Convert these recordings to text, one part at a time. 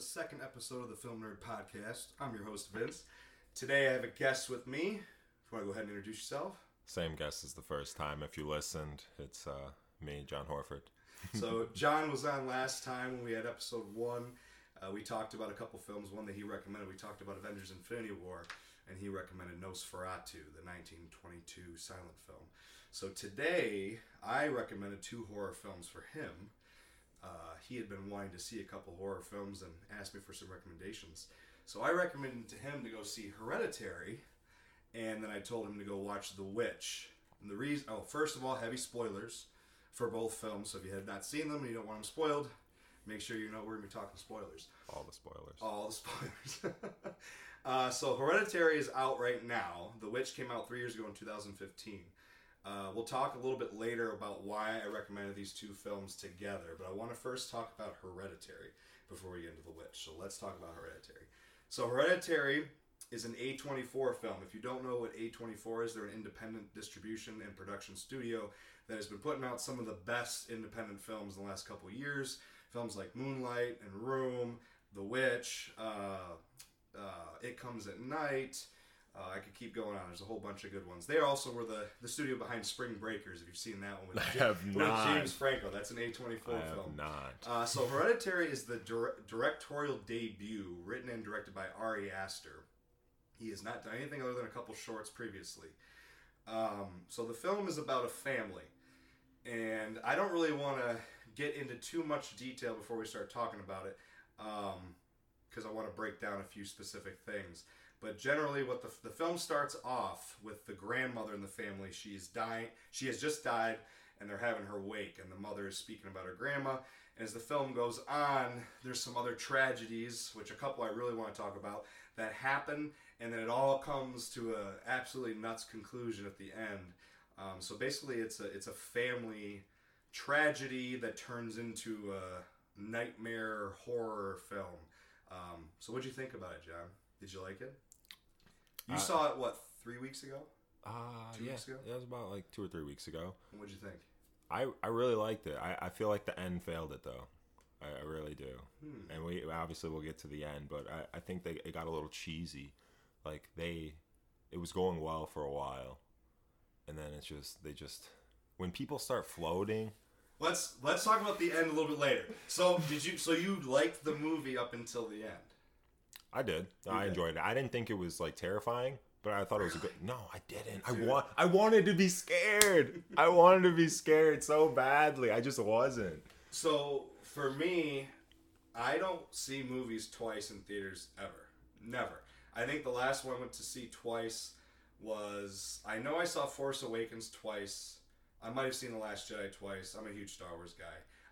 the second episode of the Film Nerd Podcast. I'm your host, Vince. Today I have a guest with me. If you want to go ahead and introduce yourself. Same guest as the first time. If you listened, it's uh, me, Jon Horford. So, Jon was on last time when we had episode one. Uh, we talked about a couple films. One that he recommended, we talked about Avengers Infinity War, and he recommended Nosferatu, the 1922 silent film. So, today I recommended two horror films for him. Uh, he had been wanting to see a couple horror films and asked me for some recommendations. So I recommended to him to go see Hereditary, and then I told him to go watch The Witch. And the reason, oh, first of all, heavy spoilers for both films. So if you have not seen them and you don't want them spoiled, make sure you know we're going to be talking spoilers. All the spoilers. All the spoilers. uh, so Hereditary is out right now. The Witch came out three years ago in 2015. Uh, we'll talk a little bit later about why I recommended these two films together, but I want to first talk about Hereditary before we get into The Witch. So let's talk about Hereditary. So Hereditary is an A24 film. If you don't know what A24 is, they're an independent distribution and production studio that has been putting out some of the best independent films in the last couple years. Films like Moonlight and Room, The Witch, uh, uh, It Comes at Night. Uh, I could keep going on. There's a whole bunch of good ones. They also were the, the studio behind Spring Breakers. If you've seen that one with, I have with not. James Franco, that's an A24 I have film. not. Uh, so Hereditary is the dir- directorial debut, written and directed by Ari Aster. He has not done anything other than a couple shorts previously. Um, so the film is about a family, and I don't really want to get into too much detail before we start talking about it, because I want to break down a few specific things. But generally, what the, the film starts off with the grandmother in the family. She's dying. She has just died, and they're having her wake, and the mother is speaking about her grandma. And as the film goes on, there's some other tragedies, which a couple I really want to talk about, that happen, and then it all comes to a absolutely nuts conclusion at the end. Um, so basically, it's a it's a family tragedy that turns into a nightmare horror film. Um, so what'd you think about it, Jon? Did you like it? You Uh, saw it what three weeks ago? Uh, Two yeah, weeks ago? yeah, it was about like two or three weeks ago. And what'd you think? I, I really liked it. I, I feel like the end failed it though. I, I really do. Hmm. And we obviously we'll get to the end, but I, I think they it got a little cheesy. Like they, it was going well for a while, and then it's just they just when people start floating. Let's let's talk about the end a little bit later. So did you? So you liked the movie up until the end? I did. You I did. enjoyed it. I didn't think it was like terrifying, but I thought it was a good. No, I didn't. I want. I wanted to be scared. I wanted to be scared so badly. I just wasn't. So for me, I don't see movies twice in theaters ever. Never. I think the last one I went to see twice was I know I saw Force Awakens twice. I might have seen The Last Jedi twice. I'm a huge Star Wars guy.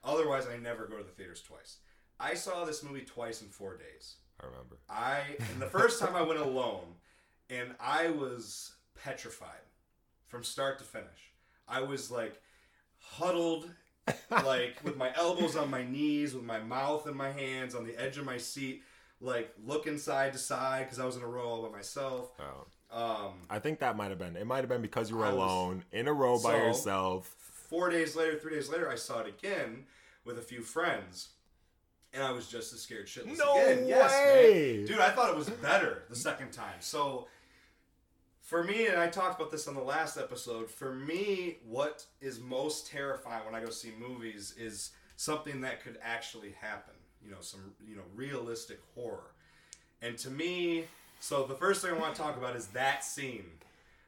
Otherwise, I never go to the theaters twice. I saw this movie twice in four days. I remember. I and the first time I went alone, and I was petrified from start to finish. I was like huddled, like with my elbows on my knees, with my mouth in my hands, on the edge of my seat, like looking side to side because I was in a row all by myself. Oh. Um, I think that might have been. It might have been because you were I was- alone in a row by So- yourself. four days later, three days later, I saw it again with a few friends. And I was just as scared shitless No again. Yes, way! man. Dude, I thought it was better the second time. So for me, and I talked about this on the last episode, for me, what is most terrifying when I go see movies is something that could actually happen. You know, some you know, realistic horror. And to me, so the first thing I want to talk about is that scene.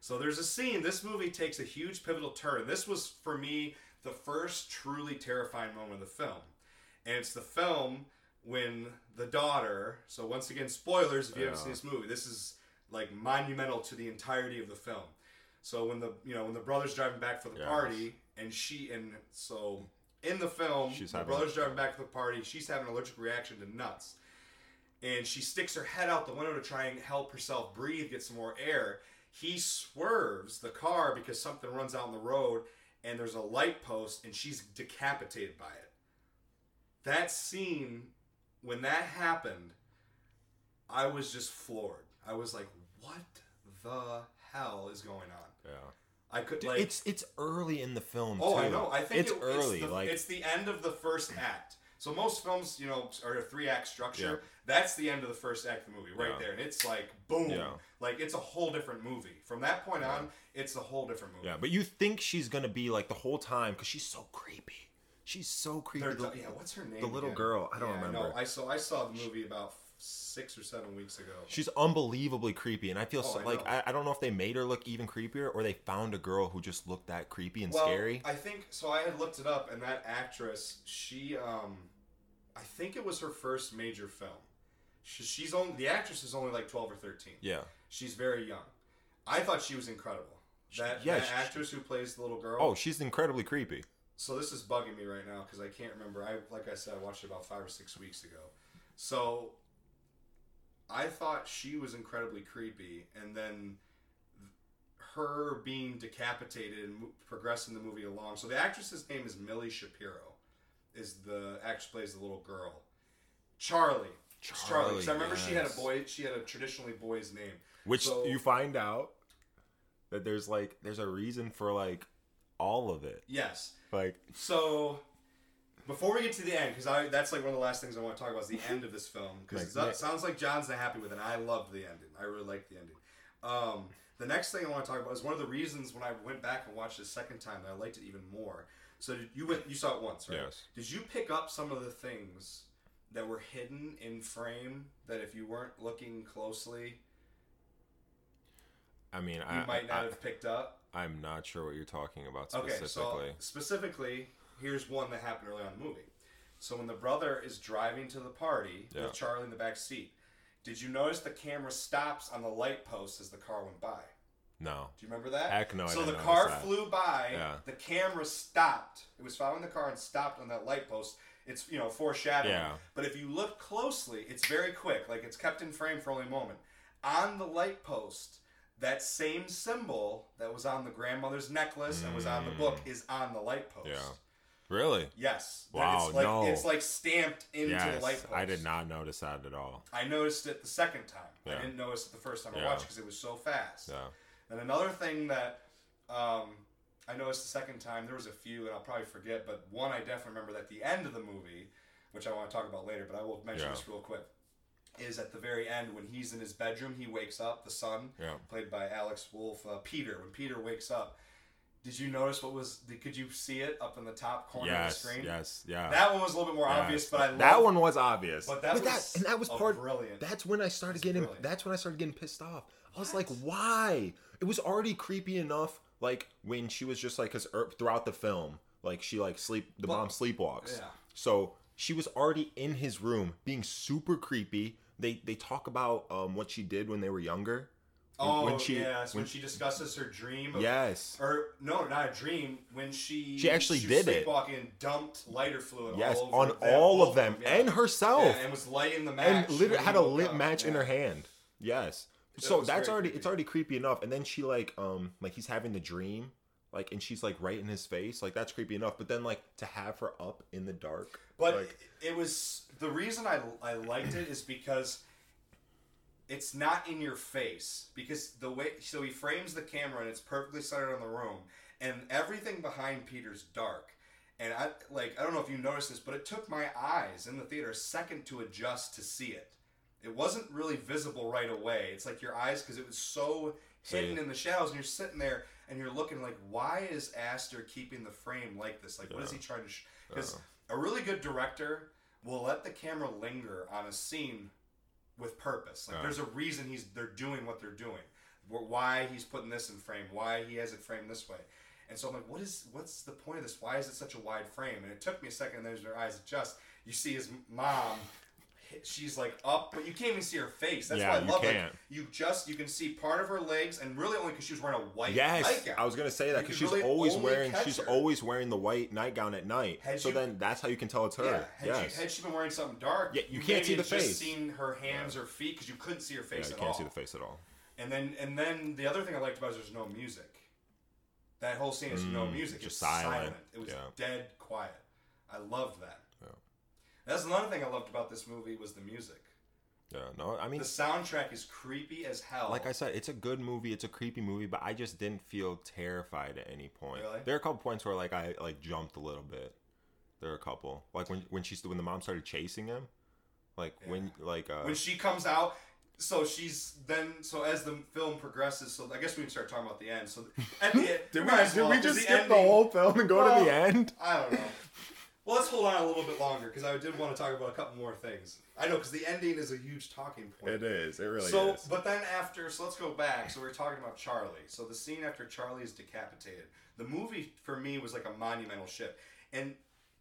So there's a scene. This movie takes a huge pivotal turn. This was for me the first truly terrifying moment of the film, and it's the film when the daughter. So once again, spoilers if you haven't seen this movie. This is like monumental to the entirety of the film. So when the you know when the brother's driving back for the Yes. party, and she and so in the film, She's the having- brother's driving back for the party. She's having an allergic reaction to nuts and she sticks her head out the window to try and help herself breathe, get some more air. He swerves the car because something runs out in the road and there's a light post and she's decapitated by it. That scene, when that happened, I was just floored. I was like, what the hell is going on? Yeah. I could like it's it's early in the film. Oh, too. I know. I think it's it- early. It's the, like it's the end of the first act. So most films, you know, are a three act structure. Yeah. That's the end of the first act of the movie, right Yeah. there, and it's like boom, Yeah. like it's a whole different movie. From that point on, it's a whole different movie. Yeah, but you think she's gonna be like the whole time because she's so creepy. She's so creepy. The- yeah, what's her name? the little again? girl, I don't Yeah, remember. know. I saw I saw the movie about six or seven weeks ago. She's unbelievably creepy, and I feel Oh, so, I like. I, I don't know if they made her look even creepier or they found a girl who just looked that creepy and well, scary. I think so. I had looked it up, and that actress, she, um, I think it was her first major film. She, she's only the actress is only like twelve or thirteen. yeah. She's very young. I thought she was incredible. That, yeah, that she- actress who plays the little girl. Oh, she's incredibly creepy. So this is bugging me right now because I can't remember. I like I said, I watched it about five or six weeks ago. So I thought she was incredibly creepy, and then her being decapitated and progressing the movie along. So the actress's name is Millie Shapiro. Is the actress plays the little girl, Charlie. Charlie, Charlie. 'Cause I remember she had a boy. She had a traditionally boy's name. Which So- you find out that there's like there's a reason for like all of it. Yes. Like So, before we get to the end, because I that's like one of the last things I want to talk about is the end of this film because Like, it sounds like Jon's not happy with it. and I loved the ending. I really liked the ending. Um, the next thing I want to talk about is one of the reasons when I went back and watched it a second time that I liked it even more. So did you went you saw it once, right? Yes. Did you pick up some of the things that were hidden in frame that if you weren't looking closely, I mean, you I, might not I, have picked up? I'm not sure what you're talking about specifically. Okay, specifically. so specifically, here's one that happened early on in the movie. So when the brother is driving to the party Yeah. with Charlie in the back seat, did you notice the camera stops on the light post as the car went by? no. Do you remember that? Heck no, I So the car that. flew by. Yeah. The camera stopped. It was following the car and stopped on that light post. It's you know foreshadowing. Yeah. But if you look closely, it's very quick. Like it's kept in frame for only a moment. On the light post, that same symbol that was on the grandmother's necklace and was on the book is on the light post. Mm. Yeah. Really? Yes. Wow, It's like, no. It's like stamped into yes. the light post. I did not notice that at all. I noticed it the second time. I didn't notice it the first time I watched because it was so fast. Yeah. And another thing that um, I noticed the second time, there was a few, and I'll probably forget, but one I definitely remember at the end of the movie, which I want to talk about later, but I will mention Yeah. this real quick, is at the very end when he's in his bedroom, he wakes up, the son, Yeah. played by Alex Wolff, uh, Peter. When Peter wakes up, did you notice what was? Could you see it up in the top corner Yes. of the screen? Yes. Yeah. That one was a little bit more Yes. obvious, but I that love- one was obvious. But that was that and that was part. brilliant. That's when I started getting. brilliant. That's when I started getting pissed off. I was like, why? It was already creepy enough. Like when she was just like, cause er, throughout the film, like she like sleep. The But- mom sleepwalks. Yeah. So she was already in his room, being super creepy. They they talk about um what she did when they were younger. Oh, when she- yes, when, when- she discusses her dream. Of, Yes. Or no, not a dream. When she She actually was did it. and dumped lighter fluid. Yes, all over on them, all of them yeah. and herself. Yeah, and was lighting the match. and literally had a lit match in her hand. Yes. That So that's already creepy. it's already creepy enough. And then she like um like he's having the dream, like and she's like right in his face, like that's creepy enough. But then like to have her up in the dark, But like, it, was the reason I I liked it is because it's not in your face because the way so he frames the camera and it's perfectly centered on the room and everything behind Peter's dark. And I like I don't know if you noticed this, but it took my eyes in the theater a second to adjust to see it. It wasn't really visible right away. It's like your eyes because it was so hidden See. in the shadows, and you're sitting there and you're looking like, why is Aster keeping the frame like this? Like, what is he trying to? Because Yeah. a really good director will let the camera linger on a scene with purpose. Like, Yeah. there's a reason he's they're doing what they're doing. Why he's putting this in frame? Why he has it framed this way? And so I'm like, what is what's the point of this? Why is it such a wide frame? And it took me a second. And there's their eyes adjust. You see his mom. She's like up, but you can't even see her face. That's Yeah, why I you love it. can't. You just you can see part of her legs, and really only because she was wearing a white yes, nightgown. I was gonna say that because she's really always wearing she's her. always wearing the white nightgown at night. Had so you- then that's how you can tell it's her. Yeah, had, yes. she, had she been wearing something dark, Yeah, you can't see the just face. seen her hands or feet because you couldn't see her yeah, face you at can't all. see the face at all. And then and then the other thing I liked about it is there's no music. That whole scene is no Mm, music. just it's silent. silent. It was Yeah. dead quiet. I loved that. Yeah. That's another thing I loved about this movie was the music. Yeah, no, I mean The soundtrack is creepy as hell. like I said, it's a good movie. It's a creepy movie, but I just didn't feel terrified at any point. Really? There are a couple points where like I like jumped a little bit, There are a couple. Like when when she's when the mom started chasing him, like when like uh when she comes out so she's then so as the film progresses so i guess we can start talking about the end so at the end did we, did well, we just the skip the ending- whole film and go to the end? i don't know well let's hold on a little bit longer because i did want to talk about a couple more things i know because the ending is a huge talking point It is. It really so, is. So, but then after, so let's go back. So we are talking about Charlie. So the scene after Charlie is decapitated. The movie for me was like a monumental shift, and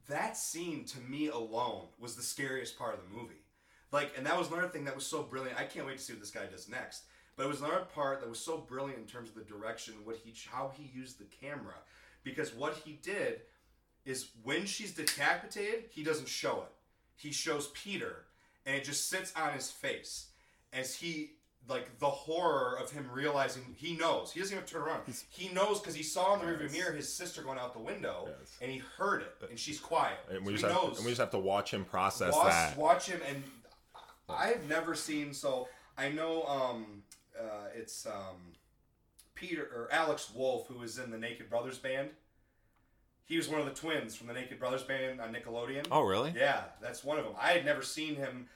that scene to me alone was the scariest part of the movie. Like, and that was another thing that was so brilliant. I can't wait to see what this guy does next. But it was another part that was so brilliant in terms of the direction, what he, how he used the camera, because what he did is when she's decapitated, he doesn't show it. He shows Peter, and it just sits on his face as he like the horror of him realizing he knows he doesn't even turn around. he knows because he saw in the rearview mirror his sister going out the window, Yes. and he heard it, and she's quiet. and we So just have, knows. and we just have to watch him process watch, that. watch him, and I've never seen. So I know um, uh, it's um, Peter or Alex Wolff who is in the Naked Brothers band. He was one of the twins from the Naked Brothers band on Nickelodeon. Oh really? Yeah, that's one of them. I had never seen him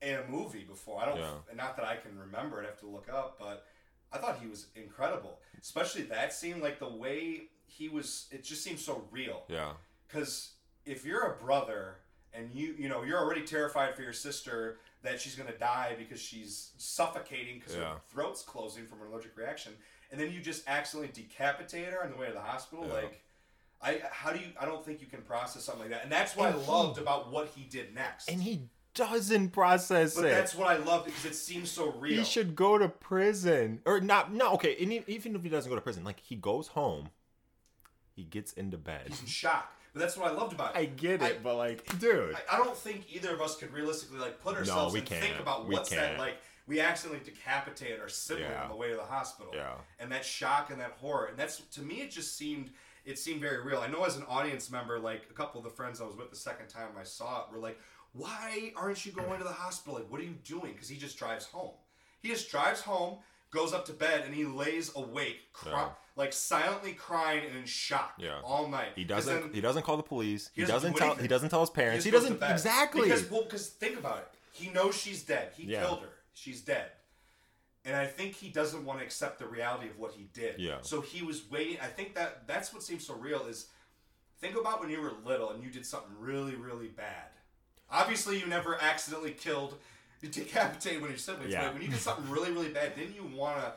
in a movie before. I don't, Yeah. not that I can remember. I'd have to look up, but I thought he was incredible. Especially that scene, like the way he was. It just seems so real. Yeah. Because if you're a brother and you, you know, you're already terrified for your sister that she's gonna die because she's suffocating because Yeah. her throat's closing from an allergic reaction, and then you just accidentally decapitate her on the way to the hospital, Yeah. like. I, how do you? I don't think you can process something like that, and that's what And I he- loved about what he did next. And he doesn't process But it. that's what I loved because it seems so real. He should go to prison or not. No, okay. And even if he doesn't go to prison, like he goes home, he gets into bed. He's in shock. But that's what I loved about it. I get it, I- but like, dude, I, I don't think either of us could realistically like put ourselves we and think can't. about We what's that can't. like. We accidentally decapitated our sibling Yeah. on the way to the hospital. Yeah. And that shock and that horror, and that's to me, it just seemed it seemed very real. I know as an audience member, like a couple of the friends I was with the second time I saw it were like, "Why aren't you going to the hospital? Like, what are you doing?" Because he just drives home. He just drives home, goes up to bed, and he lays awake, cry, Yeah. like silently crying and in shock Yeah. all night. he doesn't. then- he doesn't call the police. He, He doesn't do tell. He doesn't tell his parents. He, goes doesn't exactly. Because well, because think about it. He knows she's dead. He Yeah. killed her. She's dead. And I think he doesn't want to accept the reality of what he did. Yeah. So he was waiting. I think that that's what seems so real is think about when you were little and you did something really really bad. Obviously, you never accidentally killed, decapitated one of your siblings. Yeah. But when you did something really really bad, didn't you wanna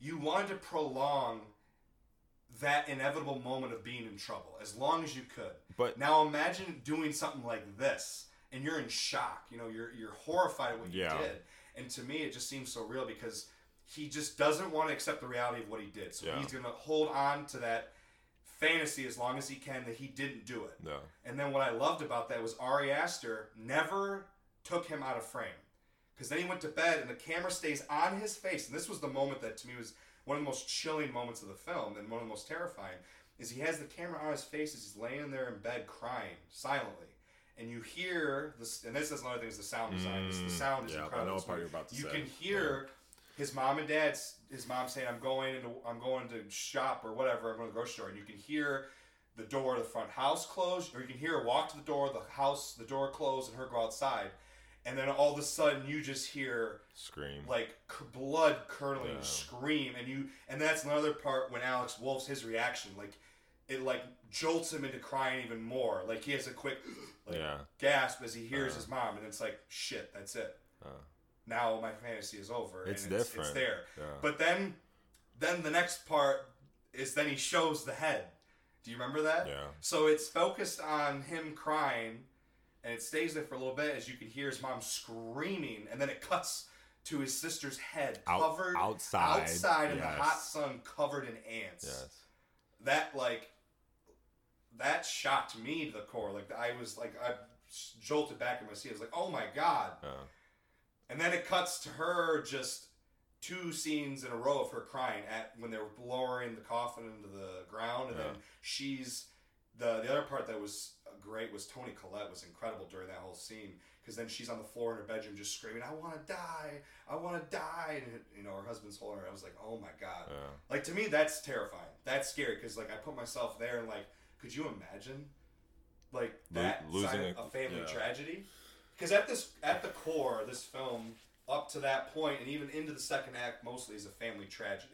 you wanted to prolong that inevitable moment of being in trouble as long as you could. But- now imagine doing something like this and you're in shock. You know, you're you're horrified at what Yeah. you did. And to me, it just seems so real because he just doesn't want to accept the reality of what he did. So Yeah. he's gonna hold on to that fantasy as long as he can that he didn't do it. no. And then what I loved about that was Ari Aster never took him out of frame. Because then he went to bed and the camera stays on his face. And this was the moment that to me was one of the most chilling moments of the film and one of the most terrifying. Is he has the camera on his face as he's laying there in bed crying silently. And you hear this, and this is another thing is the sound design. This- the Mm, sound is yeah, I incredible. know what part you're about to you say. can hear his mom and dad's his mom saying, "I'm going into I'm going to shop or whatever. I'm going to the grocery store." And you can hear the door of the front house close, or you can hear her walk to the door, the house, the door close, and her go outside. And then all of a sudden, you just hear Scream. like c- blood curdling Yeah. scream, and you and that's another part when Alex Wolff's his reaction, like it like jolts him into crying even more. Like he has a quick like, Yeah. gasp as he hears Uh. his mom, and it's like shit, that's it. Uh, Now my fantasy is over. It's and it's, different. It's there. Yeah. But then, then the next part is then he shows the head. Do you remember that? Yeah. So it's focused on him crying, and it stays there for a little bit as you can hear his mom screaming, and then it cuts to his sister's head Out- covered outside, outside in the hot sun, covered in ants. yes. That like that shocked me to the core. Like I was like I jolted back in my seat. I was like, oh my god. Yeah. And then it cuts to her just two scenes in a row of her crying at when they were lowering the coffin into the ground, and then she's the the other part that was great was Toni Collette was incredible during that whole scene because then she's on the floor in her bedroom just screaming, "I want to die, I want to die," and you know her husband's holding her. I was like, "Oh my god!" Yeah. Like to me, that's terrifying. That's scary because like I put myself there and like, could you imagine? like Lo- that losing side a- of a family yeah. tragedy. Because at this at the core, this film up to that point and even into the second act mostly is a family tragedy.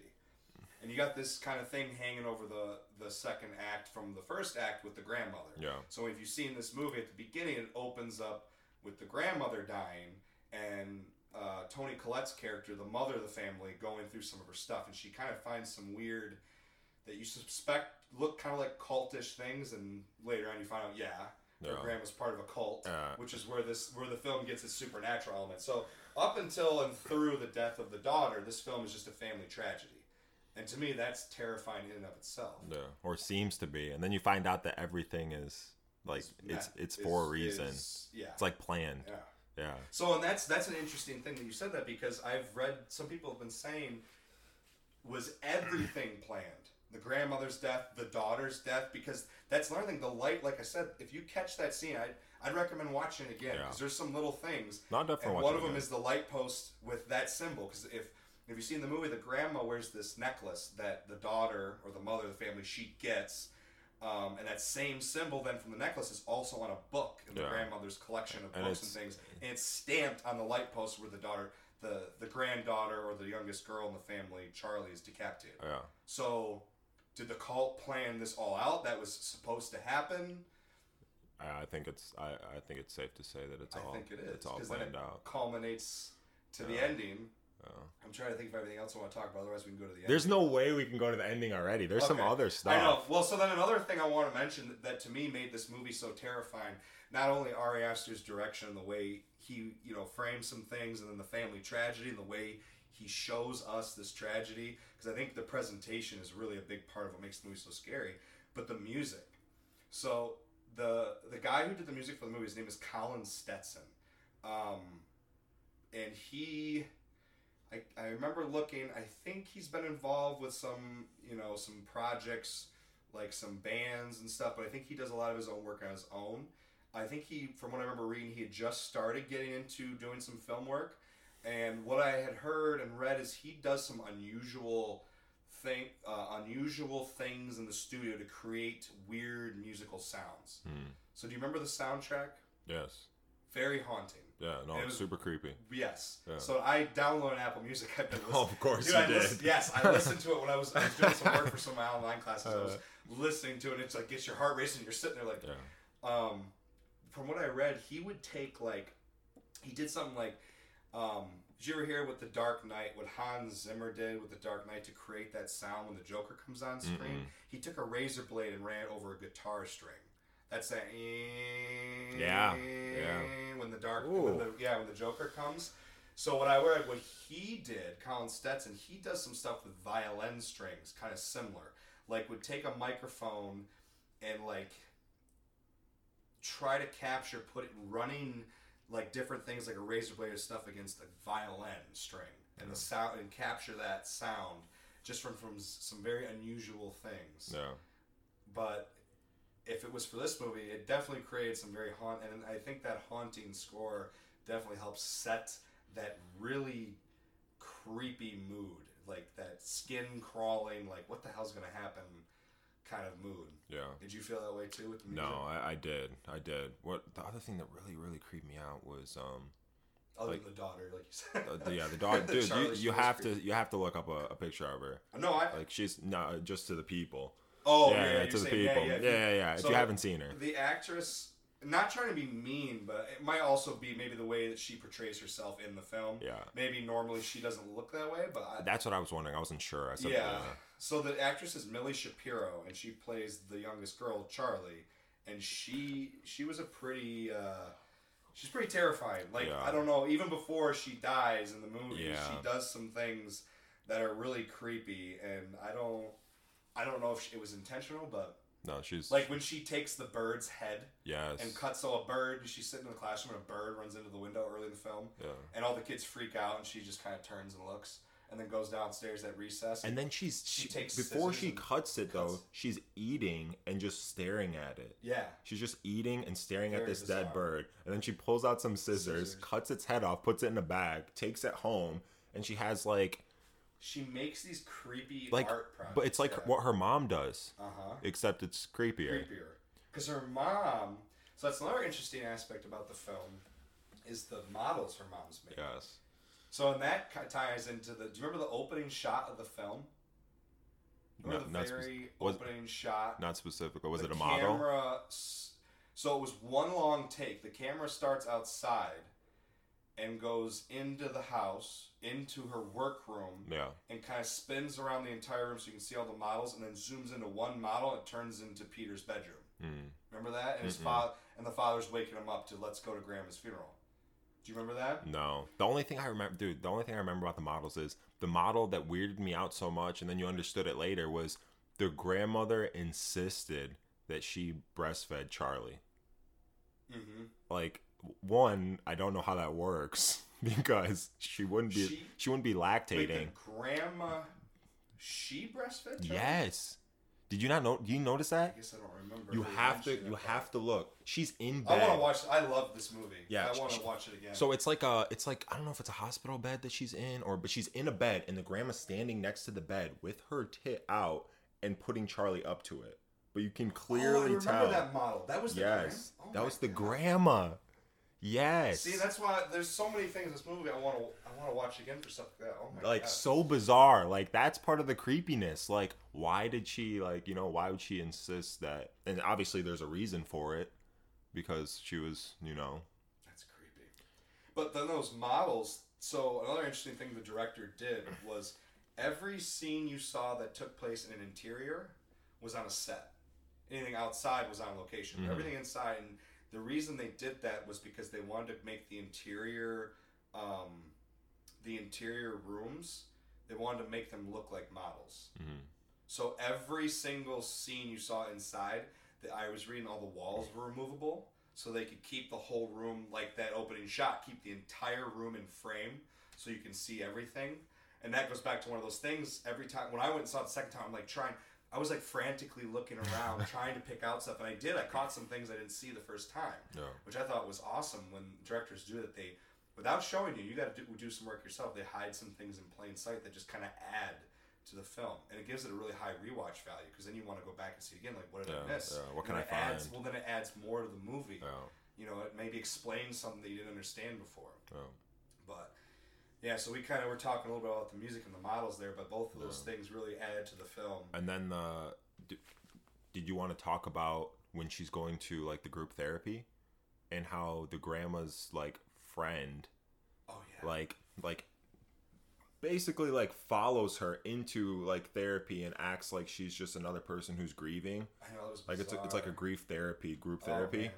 And you got this kind of thing hanging over the the second act from the first act with the grandmother. Yeah. So if you've seen this movie at the beginning, it opens up with the grandmother dying and uh, Toni Collette's character, the mother of the family, going through some of her stuff, and she kind of finds some weird that you suspect look kind of like cultish things, and later on you find out, yeah, her Yeah. grandma's part of a cult, Yeah. which is where this where the film gets its supernatural element. So up until and through the death of the daughter, this film is just a family tragedy, and to me, that's terrifying in and of itself. Yeah, or seems to be, and then you find out that everything is like it's That it's for a reason. is- yeah. It's like planned. yeah. Yeah, So, and that's that's an interesting thing that you said that because I've read some people have been saying was everything planned. The grandmother's death, the daughter's death, because that's another thing. The light, like I said, if you catch that scene, I'd, I'd recommend watching it again Yeah. because there's some little things. not definitely. And one of them again. is the light post with that symbol. Because if if you see in the movie, the grandma wears this necklace that the daughter or the mother of the family she gets, um, and that same symbol then from the necklace is also on a book in the Yeah. grandmother's collection of And books and things, and it's stamped on the light post where the daughter, the the granddaughter or the youngest girl in the family, Charlie, is decapitated. yeah. So. Did the cult plan this all out? That was supposed to happen. I, think it's I, I think it's safe to say that it's I all think it is it's all planned out. culminates to the ending. Yeah. I'm trying to think of everything else I want to talk about. Otherwise, we can go to the end. There's no way we can go to the ending already. There's some other stuff. I know. Well, so then another thing I want to mention that, that to me made this movie so terrifying. Not only Ari Aster's direction, the way he you know frames some things, and then the family tragedy, and the way he shows us this tragedy. Because I think the presentation is really a big part of what makes the movie so scary. But the music. So the the guy who did the music for the movie, his name is Colin Stetson, um, and he. I, I remember looking. I think he's been involved with some, you know, some projects like some bands and stuff. But I think he does a lot of his own work on his own. I think he, from what I remember reading, he had just started getting into doing some film work. And what I had heard and read is he does some unusual thing, uh, unusual things in the studio to create weird musical sounds. Hmm. So do you remember the soundtrack? Yes. Very haunting. Yeah. No, It was- super creepy. Yes. Yeah. So I downloaded Apple Music. I've been listening. Oh, of course Dude, you I did. listened- yes, I listened to it when I was, I was doing some work for some of my online classes. I was Uh. listening to it. and It's like gets your heart racing. You're sitting there like, Yeah. um, from what I read, he would take like, he did something like, um, did you ever hear what the Dark Knight, what Hans Zimmer did with the Dark Knight to create that sound when the Joker comes on screen? Mm-mm. He took a razor blade and ran it over a guitar string. That's that. Yeah, yeah. When the dark, when the, yeah, when the Joker comes. So what I read, what he did, Colin Stetson, he does some stuff with violin strings, kind of similar. Like would take a microphone and like try to capture, put it running like different things like a razor blade or stuff against a violin string, and the sound and capture that sound just from from some very unusual things Yeah. but if it was for this movie, it definitely created some very haunt, and I think that haunting score definitely helps set that really creepy mood, like that skin crawling, like what the hell's gonna happen, kind of mood. Yeah. Did you feel that way too with the music? No, I, I did. I did. What the other thing that really, really creeped me out was um other like- than the daughter, like you said. uh, the, yeah the The dude you, you have creepy. to you have to look up a, a picture of her No, I. like she's not just to the people oh, yeah, yeah, yeah, to the saying, people Yeah, yeah yeah, yeah, if you haven't seen her The actress, not trying to be mean, but it might also be maybe the way that she portrays herself in the film. yeah Maybe normally she doesn't look that way, but I, that's what I was wondering I wasn't sure I said yeah. So the actress is Millie Shapiro, and she plays the youngest girl, Charlie, and she she was a pretty. Uh, she's pretty terrifying. Like Yeah. I don't know, even before she dies in the movie, Yeah. she does some things that are really creepy, and I don't. I don't know if she, it was intentional, but no she's like when she takes the bird's head yes and cuts so a bird, she's sitting in the classroom and a bird runs into the window early in the film, yeah and all the kids freak out, and she just kind of turns and looks, and then goes downstairs at recess. and then she's She she, takes before she cuts it though cuts. she's eating and just staring at it yeah, She's just eating and staring at Very this dead bird. And then she pulls out some scissors, Scissors. cuts its head off, puts it in a bag, takes it home, and she has like she makes these creepy like art projects. but it's like yeah. what her mom does, uh huh except it's creepier. creepier because her mom So that's another interesting aspect about the film, is the models her mom's made. Yes. So and that ties into the. Do you remember the opening shot of the film? Remember No- the very was- opening shot? Not specific. Or was the it a model? Camera, so it was one long take. The camera starts outside and goes into the house, into her workroom, Yeah. and kind of spins around the entire room so you can see all the models, and then zooms into one model. And it turns into Peter's bedroom. Mm. Remember that? And his father and the father's waking him up to let's go to grandma's funeral. Do you remember that? No. The only thing I remember, dude, the only thing I remember about the models is the model that weirded me out so much, and then you understood it later, was the grandmother insisted that she breastfed Charlie. Mm-hmm. Like, one, I don't know how that works because she wouldn't be She- she, wouldn't be Wait, lactating. the grandma, she breastfed. Charlie? Yes. Did you not know? Do you notice I that? guess I don't remember. You have to. You have to look. She's in but I want to watch. I love this movie. Yeah, I want to watch it again. So it's like a, it's like I don't know if it's a hospital bed that she's in, or but she's in a bed, and the grandma's standing next to the bed with her tit out and putting Charlie up to it. But you can oh, I clearly remember tell. that model. That was the yes, grandma? Oh that was the God. grandma. Yes, See, that's why there's so many things in this movie I want to. I want to watch again for stuff like that. Oh my like god. so bizarre. Like that's part of the creepiness. Like why did she like you know why would she insist that? And obviously there's a reason for it because she was you know That's creepy. But then those models. So another interesting thing the director did was every scene you saw that took place in an interior was on a set. Anything outside was on location. Mhm. Everything inside, and the reason they did that was because they wanted to make the interior, um, the interior rooms. They wanted to make them look like models. mhm. So every single scene you saw inside, that I was reading all the walls were removable, so they could keep the whole room like that opening shot, keep the entire room in frame, so you can see everything. And that goes back to one of those things. Every time when I went and saw it the second time, I'm like trying. I was like frantically looking around, trying to pick out stuff, and I did. I caught some things I didn't see the first time, yeah which I thought was awesome. When directors do that, they without showing you, you got to do, do some work yourself. They hide some things in plain sight that just kind of add to the film, and it gives it a really high rewatch value because then you want to go back and see it again. Like, what did Yeah, I miss? yeah, what can I it adds. Well, then it adds more to the movie. yeah You know, it maybe explains something that you didn't understand before. But yeah, so we kind of were talking a little bit about the music and the models there, but both of those things really added to the film. And then uh, the did, did you want to talk about when she's going to like the group therapy and how the grandma's like friend Oh yeah, like like basically like follows her into like therapy and acts like she's just another person who's grieving. I know it was Like it's a, it's like a grief therapy, group Oh, therapy.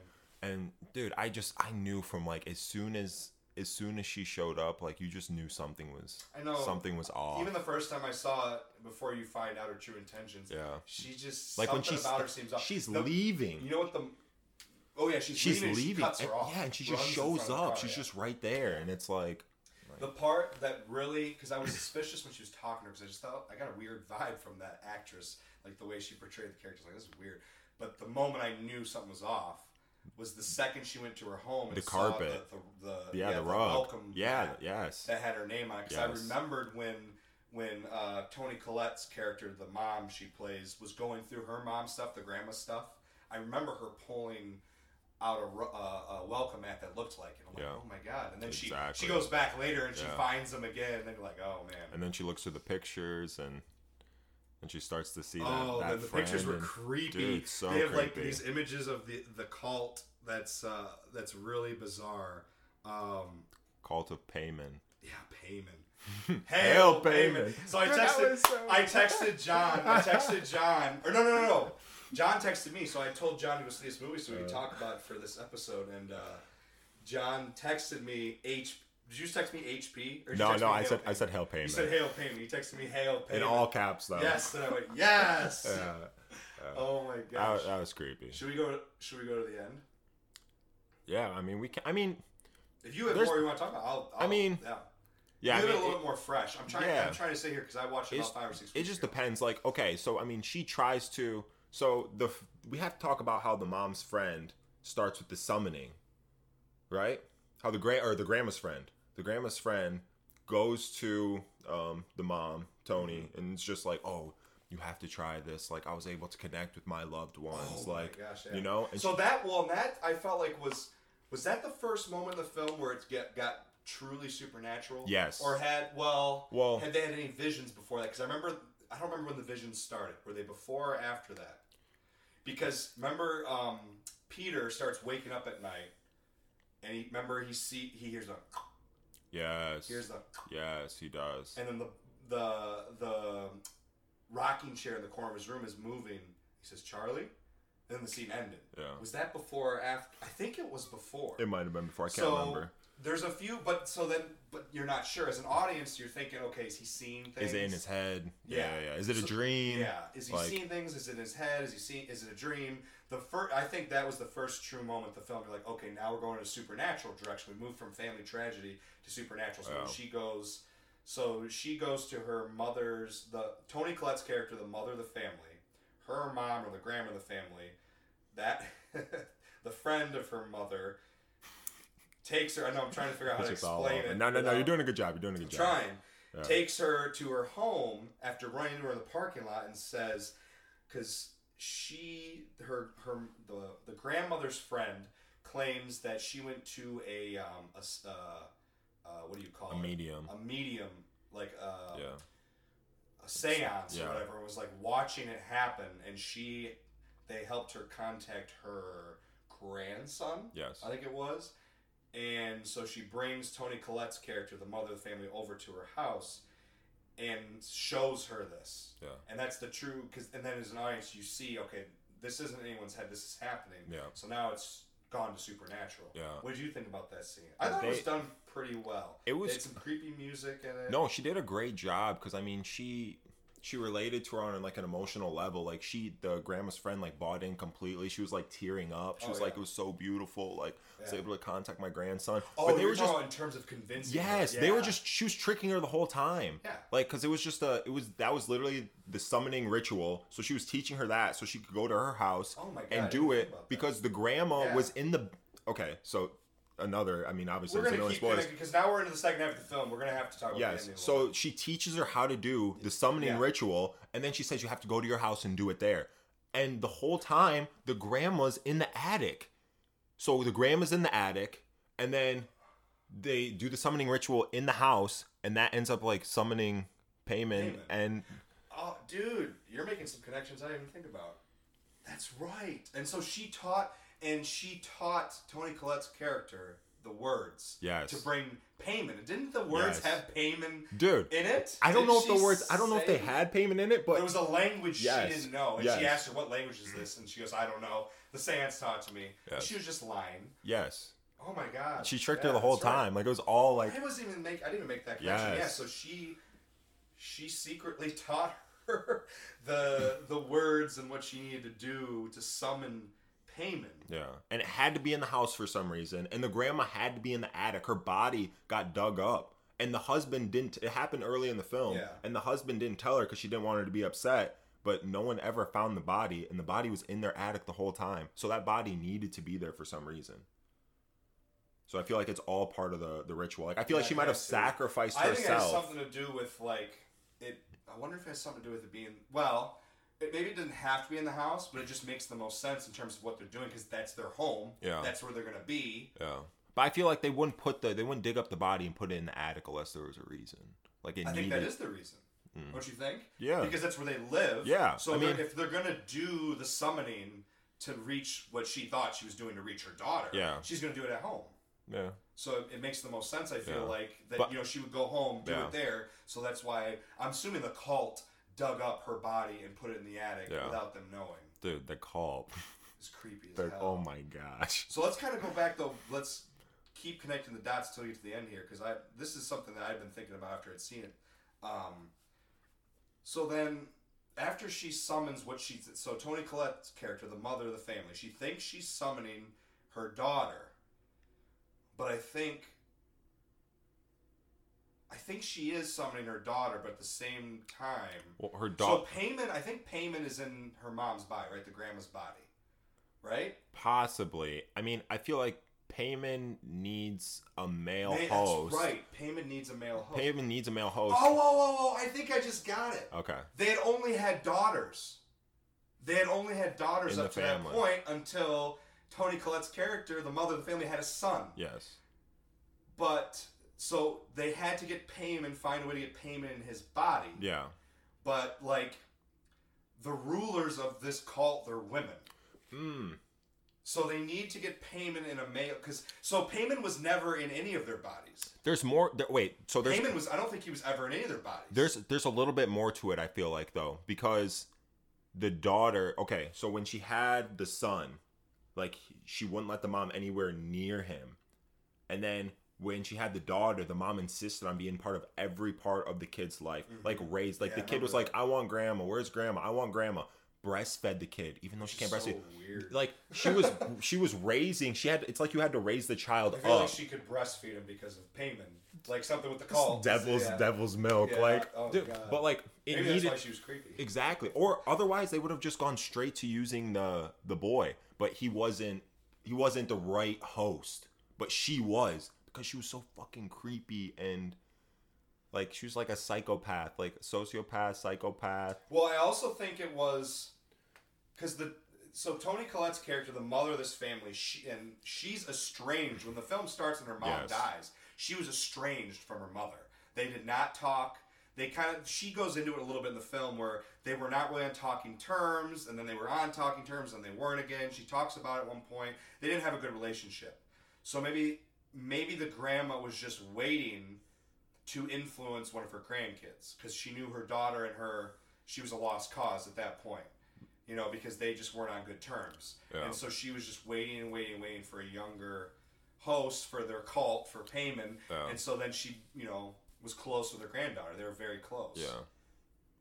man. and dude, I just I knew from like as soon as as soon as she showed up, like you just knew something was I know. something was off. Even the first time I saw it, before you find out her true intentions, yeah. she just Like when she's about her seems off. she's The- leaving. You know what the? Oh yeah, she's, she's leaving. leaving. She and- yeah, and she just shows front of the up. car, she's yeah. just right there, and it's like, the part that really because I was suspicious when she was talking to her because I just thought I got a weird vibe from that actress, like the way she portrayed the characters. Like this is weird. But the moment I knew something was off was the second she went to her home and The saw carpet. the, the, the yeah, the rug. welcome yeah, mat yes. that had her name on it. Because I remembered when when uh, Toni Collette's character, the mom she plays, was going through her mom stuff, the grandma stuff. I remember her pulling out a, uh, a welcome mat that looked like it. I'm like, Yeah. oh my god! And then Exactly. she she goes back later and she finds them again, and then you're like, oh man. And then she looks through the pictures and and she starts to see that. Oh, that then the pictures were and- creepy. Dude, so they have like creepy. these images of the the cult that's uh, that's really bizarre. Um, Cult of Paimon. yeah, Paimon. Hail, Paimon. Paimon. So I texted. so I texted Jon. I texted Jon. Or no, no, no, no. Jon texted me, so I told Jon to go see this movie so we could talk about it for this episode. And uh, Jon texted me H. Did you text me HP? Or No, no, I Hail said I said Hail You said hail Paimon. You texted me hail pain. In all caps though. Yes. Then I went yes. Yeah. Oh my That, gosh. that was creepy. Should we go? Should we go to the end? Yeah, I mean we can. I mean, If you have more you want to talk about, I'll. I'll I mean, yeah. yeah. I mean, it a little it- bit more fresh. I'm trying. yeah. I'm trying to sit here because I watched it about five or six. it just ago. depends like okay so i mean she tries to so the we have to talk about how the mom's friend starts with the summoning right how the grand or the grandma's friend the grandma's friend goes to um the mom toni and it's just like oh you have to try this. Like I was able to connect with my loved ones. Oh like gosh, yeah. you know, and so that well, that I felt like was was that the first moment in the film where it get got truly supernatural? Yes. Or had well, Well- had they had any visions before that? Because I remember, I don't remember when the visions started. Were they before or after that? Because remember, um, Peter starts waking up at night, and he remember he see he hears a yes, hears the yes, he does. and then the the the rocking chair in the corner of his room is moving. He says, "Charlie," and then the scene ended. Yeah. Was that before or after? I think it was before. It might have been before. I can't so remember. There's a few, but so then, but you're not sure. As an audience, you're thinking, okay, is he seeing things? Is it in his head? Yeah, Yeah. yeah. Is it a So- dream? Yeah. Is he Like- seeing things? Is it in his head? Is he seeing? Is it a dream? The first, I think that was the first true moment the film. You're like, okay, now we're going in a supernatural direction. We move from family tragedy to supernatural. So Yeah. she goes, so she goes to her mother's, the Toni Collette's character, the mother of the family, her mom or the grandma of the family, that the friend of her mother takes her. I know I'm trying to figure out how to explain it. No, no, no. You're doing a good job. You're doing a good job. trying Yeah. takes her to her home after running into her in the parking lot and says because she her her the, the grandmother's friend claims that she went to a um a uh, uh, what do you call A it A medium. a medium like uh, Yeah. a seance Yeah. or whatever and was like watching it happen and she they helped her contact her grandson Yes. I think it was. And so she brings Toni Collette's character, the mother of the family, over to her house and shows her this. Yeah. And that's the true, because, and then as an audience, you see, okay, this isn't anyone's head, this is happening. Yeah. So now it's gone to supernatural. Yeah. What did you think about that scene? I thought it was done pretty well. It was- They had some creepy music in it. No, she did a great job because I mean she she related to her on like an emotional level. Like she the grandma's friend like bought in completely. She was like tearing up. She Oh, was like it was so beautiful. Like I was able to contact my grandson. Oh, but they were just in terms of convincing. her. Yes, they were just she was tricking her the whole time. Yeah. Like cuz it was just a it was that was literally the summoning ritual. So she was teaching her that so she could go to her house Oh God, and do it because the grandma Yeah. was in the Okay, so another I mean obviously We're gonna keep spoilers. because now we're into the second half of the film. We're gonna have to talk about Yes. So she teaches her how to do the summoning Yeah. ritual, and then she says you have to go to your house and do it there. And the whole time, the grandma's in the attic. So the grandma's in the attic, and then they do the summoning ritual in the house, and that ends up like summoning Paimon. Paimon. And Oh, dude, you're making some connections I didn't even think about. That's right. And so she taught, and she taught Toni Collette's character the words. Yes. To bring Paimon. And didn't the words Yes. have Paimon dude, in it? I don't Didn't know if the words. I don't know if they had Paimon in it, but There was a language Yes. she didn't know, and she asked her, "What language is this?" And she goes, "I don't know." The seance taught to me. Yes. She was just lying. yes, Oh my god. she tricked Yeah, her the whole that's right. time. Like it was all like I wasn't even make. I didn't even make that connection. Yeah, so she, she secretly taught her the the words and what she needed to do to summon Paimon. Yeah. And it had to be in the house for some reason. And the grandma had to be in the attic. Her body got dug up. And the husband didn't. It happened early in the film. Yeah. And the husband didn't tell her because she didn't want her to be upset. But no one ever found the body. And the body was in their attic the whole time. So that body needed to be there for some reason. So I feel like it's all part of the, the ritual. Like I feel Yeah, like she might have has to. sacrificed I think it has herself. something to do with like it. I wonder if it has something to do with it being well. It maybe it doesn't have to be in the house, but it just makes the most sense in terms of what they're doing because that's their home. Yeah. That's where they're gonna be. Yeah. But I feel like they wouldn't put the they wouldn't dig up the body and put it in the attic unless there was a reason. Like it I think needed that is the reason. Mm. Don't you think? Yeah. Because that's where they live. Yeah, So I mean- if they're gonna do the summoning to reach what she thought she was doing to reach her daughter, Yeah. she's gonna do it at home. Yeah. So it, it makes the most sense. I feel Yeah. like that But- you know she would go home, do Yeah. it there. So that's why I'm assuming the cult dug up her body and put it in the attic Yeah. without them knowing. Dude, the call. is creepy as They're- hell. oh my gosh. So let's kind of go back though. Let's keep connecting the dots till you get to the end here, because I this is something that I've been thinking about after I'd seen it. Um, so then, after she summons what she so Toni Collette's character, the mother of the family, she thinks she's summoning her daughter, but I think. I think she is summoning her daughter, but at the same time, Well, her daughter. so Paimon. I think Paimon is in her mom's body, right? The grandma's body, right? possibly. I mean, I feel like Paimon needs a male host. That's right. Paimon needs a male host. Paimon needs a male host. Oh, whoa, whoa, whoa! I think I just got it. Okay. They had only had daughters. They had only had daughters In up to that point until Toni Collette's character, the mother of the family, had a son. Yes. But so they had to get Paimon, find a way to get Paimon in his body. Yeah. But like, the rulers of this cult, they're women. Hmm. So they need to get Paimon in a male because so Paimon was never in any of their bodies. There's more. There, wait. So there's Paimon was I don't think he was ever in any of their bodies. there's there's a little bit more to it. I feel like though because the daughter. Okay, so when she had the son, like she wouldn't let the mom anywhere near him, and then when she had the daughter, the mom insisted on being part of every part of the kid's life, like raised. Like Mm-hmm. Yeah, the kid was like, "I want grandma. Where's grandma? I want grandma." Breastfed the kid, even though she can't so breastfeed. weird. Like she was, she was raising. She had. It's like you had to raise the child I feel up. like she could breastfeed him because of Paimon, like something with the call. devil's Yeah. devil's milk, Yeah. like. Oh, dude, but like it Maybe needed that's why she was creepy. exactly, or otherwise they would have just gone straight to using the the boy. But he wasn't. He wasn't the right host. But she was because she was so fucking creepy and. Like she was like a psychopath, like sociopath, psychopath. Well, I also think it was because the so Toni Collette's character, the mother of this family, she and she's estranged when the film starts and her mom Yes. dies. She was estranged from her mother. They did not talk. They kind of she goes into it a little bit in the film where they were not really on talking terms, and then they were on talking terms, and they weren't again. She talks about it at one point. They didn't have a good relationship. So maybe maybe the grandma was just waiting to influence one of her grandkids because she knew her daughter and her she was a lost cause at that point you know because they just weren't on good terms Yeah. and so she was just waiting and waiting and waiting for a younger host for their cult for Paimon Yeah. and so then she you know was close with her granddaughter they were very close Yeah.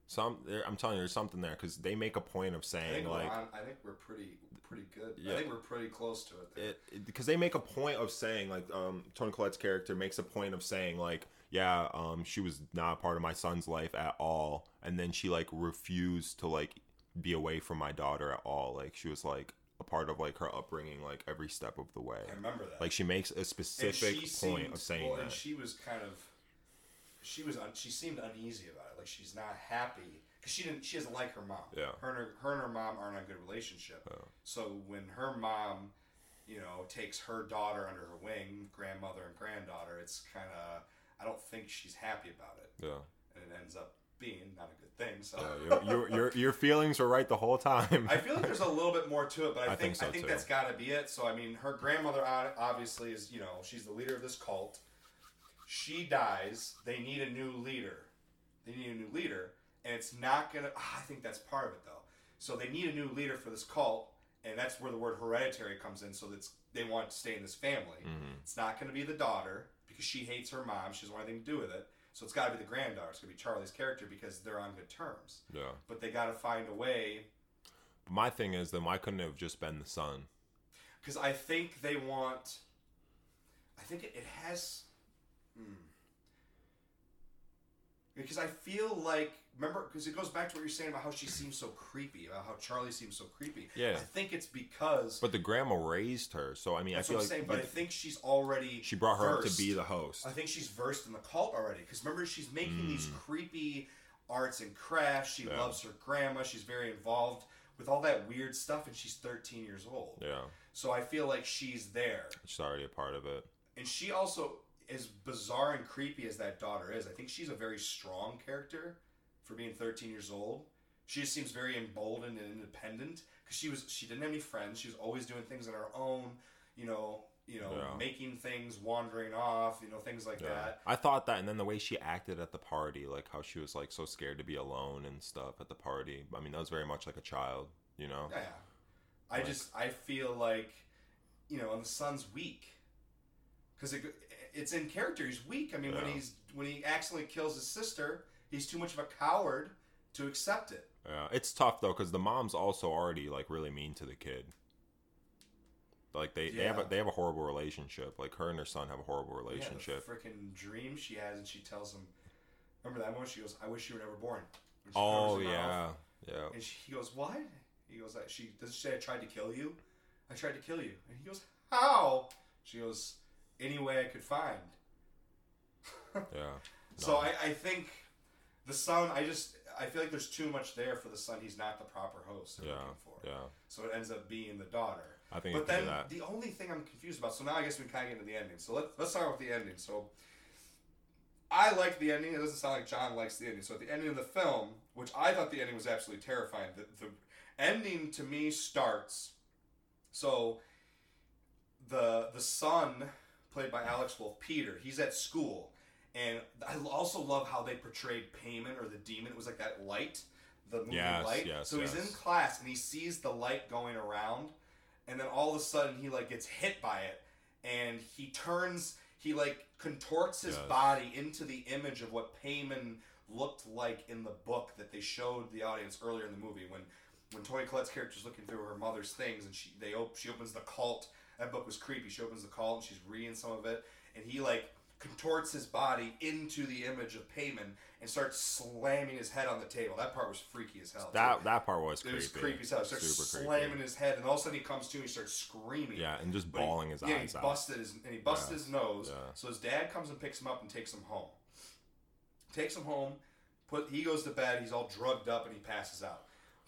Some, there, I'm telling you, there's something there because they make a point of I saying think, like, we're on, I think we're pretty pretty good. Yeah. I think we're pretty close to it, there. it, it- because they make a point of saying like um Toni Collette's character makes a point of saying like yeah um she was not a part of my son's life at all and then she like refused to like be away from my daughter at all. Like she was like a part of like her upbringing like every step of the way. I remember that. Like she makes a specific point seemed- of saying well, that. and she was kind of she was un, she seemed uneasy about it she's not happy because she didn't she doesn't like her mom Yeah. her and her, her and her mom aren't in a good relationship Yeah. so when her mom you know takes her daughter under her wing grandmother and granddaughter it's kind of i don't think she's happy about it yeah and it ends up being not a good thing so your your your feelings were right the whole time I feel like there's a little bit more to it, but I, I think, think so, I think too. that's got to be it. So I mean, her grandmother obviously is you know she's the leader of this cult. She dies. They need a new leader. They need a new leader, and it's not gonna. ah, I think that's part of it though. So they need a new leader for this cult, and that's where the word hereditary comes in. So that's they want to stay in this family. Mhm. It's not going to be the daughter because she hates her mom. She doesn't want anything to do with it. So it's got to be the granddaughter. It's to be Charlie's character because they're on good terms. yeah But they got to find a way my thing is then why couldn't it have just been the son because I think they want. I think it, it has. Hmm. Because I feel like remember because it goes back to what you're saying about how she seems so creepy, about how Charlie seems so creepy. Yeah. I think it's because but the grandma raised her so I mean I feel what I'm like saying. But I think she's already she brought her up to be the host I think she's versed in the cult already. Because remember, she's making these Mm. creepy arts and crafts. She Yeah. loves her grandma. She's very involved with all that weird stuff, and she's 13 years old. yeah So I feel like she's there. she's already a part of it And she also, as bizarre and creepy as that daughter is, I think she's a very strong character for being 13 years old. She just seems very emboldened and independent because she was she didn't have any friends. She was always doing things on her own. You know, you know, Yeah. making things, wandering off. You know, things like Yeah. that. I thought that, and then the way she acted at the party, like how she was like so scared to be alone and stuff at the party. I mean, that was very much like a child, you know. Yeah. I Like- just I feel like, you know, and the son's weak because it, it's in character. He's weak. I mean, when he's when he accidentally kills his sister, he's too much of a coward to accept it. Yeah, it's tough though because the mom's also already like really mean to the kid. Like they, they have a, they have a horrible relationship. Like her and her son have a horrible relationship. Yeah, freaking dream she has, and she tells him. Remember that one? She goes, "I wish you were never born." Oh yeah, mouth. yeah. And she, he goes, "What?" He goes, "I- "She does she say I tried to kill you? I tried to kill you." And he goes, "How?" She goes, "Any way I could find." Yeah. So I, I think the son. I just I feel like there's too much there for the son. He's not the proper host Yeah. Yeah. So it ends up being the daughter. I think But then the only thing I'm confused about. So now I guess we kind of get into the ending. So let's let's start with the ending. So I like the ending. It doesn't sound like Jon likes the ending. So at the ending of the film, which I thought the ending was absolutely terrifying. The, the ending to me starts. So the the son played by Alex Wolff, Peter, he's at school, and I also love how they portrayed Paimon or the demon. It was like that light, the moving Yes, light. yes, so he's in class and he sees the light going around, and then all of a sudden he like gets hit by it, and he turns. He like contorts his Yes. body into the image of what Paimon looked like in the book that they showed the audience earlier in the movie when when Toni Collette's character is looking through her mother's things and she they op- she opens the cult. That book was creepy. She opens the cult and she's reading some of it, and he like contorts his body into the image of Paimon and starts slamming his head on the table. That part was freaky as hell. That too. that part was it creepy. was creepy as hell. He starts Super slamming creepy. his head, and all of a sudden he comes to and he starts screaming. Yeah, and just But he- bawling his yeah, eyes he out. busted his and he busted Yeah. his nose. Yeah. So his dad comes and picks him up and takes him home. Takes him home. Put he goes to bed. He's all drugged up and he passes out.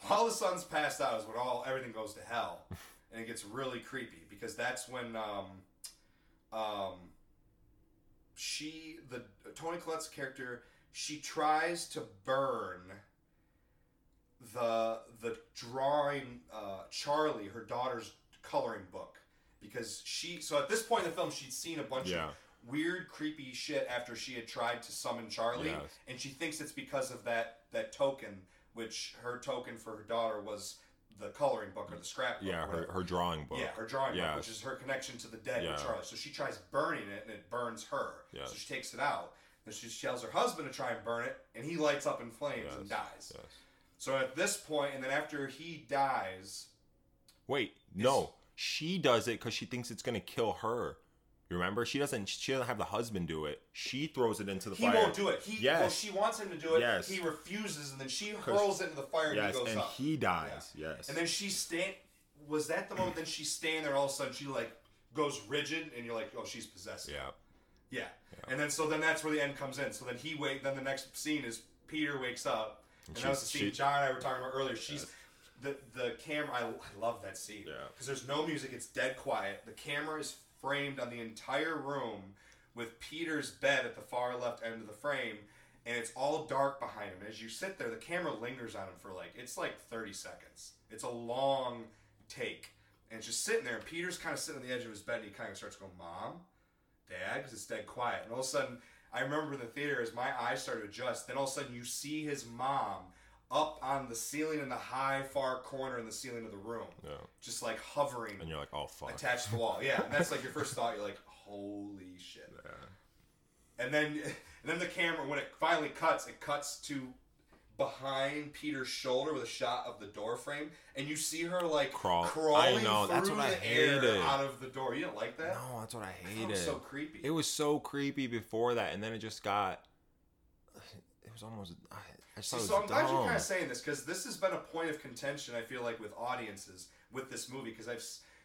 While the son's passed out is when all everything goes to hell, and it gets really creepy because that's when um, um, she the Toni Collette's character she tries to burn the the drawing uh, Charlie her daughter's coloring book because she so at this point in the film she'd seen a bunch Yeah. of weird creepy shit after she had tried to summon Charlie Yes. and she thinks it's because of that that token which her token for her daughter was the coloring book or the scrapbook Yeah, her, her drawing book. Yeah, her drawing book, which is her connection to the dead Yeah. with Charlie. So she tries burning it, and it burns her. Yes. So she takes it out. And she tells her husband to try and burn it, and he lights up in flames and dies. yes. So at this point, and then after he dies, Wait, no. She does it because she thinks it's gonna kill her. You remember? She doesn't. She doesn't have the husband do it. She throws it into the he fire. He won't do it. He Yes. well, she wants him to do it. Yes. He refuses, and then she hurls it into the fire, and Yes, he goes and up. he dies. Yes. And then she stand. Was that the moment? then she's standing there. All of a sudden, she like goes rigid, and you're like, oh, she's possessed. yeah. Yeah. And then so then that's where the end comes in. So then he wait. Then the next scene is Peter wakes up, and, that was the scene she- Jon and I were talking about earlier. She's the the camera. I, I love that scene Yeah. because there's no music. It's dead quiet. The camera is framed on the entire room with Peter's bed at the far left end of the frame. And it's all dark behind him. As you sit there, the camera lingers on him for like it's like 30 seconds. It's a long take, and it's just sitting there. And Peter's kind of sitting on the edge of his bed, and he kind of starts going, "Mom, Dad," because it's dead quiet. And all of a sudden, I remember in the theater as my eyes started to adjust. Then all of a sudden, you see his mom up on the ceiling in the high far corner in the ceiling of the room, Yeah. just like hovering, And you're like, oh fuck. attached to the wall. Yeah, and that's like your first thought. You're like, "Holy shit!" Yeah. And then, and then the camera, when it finally cuts, it cuts to behind Peter's shoulder with a shot of the door frame, and you see her like Crawl- I crawling know, through that's what I the air out of the door. You didn't like that? No, that's what I hated. was so creepy. It was so creepy before that, and then it just got. It was almost. See, so I'm glad you're kind of saying this because this has been a point of contention. I feel like with audiences with this movie because I've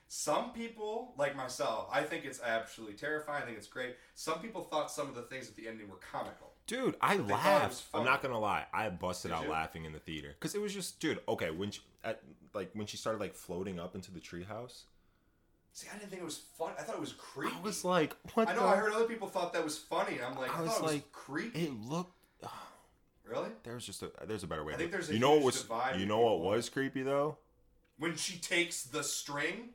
some people like myself. I think it's absolutely terrifying. I think it's great. Some people thought some of the things at the ending were comical. Dude, I they thought it was laughed. I'm not gonna lie, I busted Did out you? laughing in the theater because it was just, dude. Okay, when she, at, like when she started like floating up into the treehouse, See, I didn't think it was fun. I thought it was creepy. I was like, what? I know. the? I heard other people thought that was funny. I'm like, I, I was thought it was like, creepy. It looked. Really? There's just a there's a better way. I think there's a you know what was divide you know what people. was creepy though. When she takes the string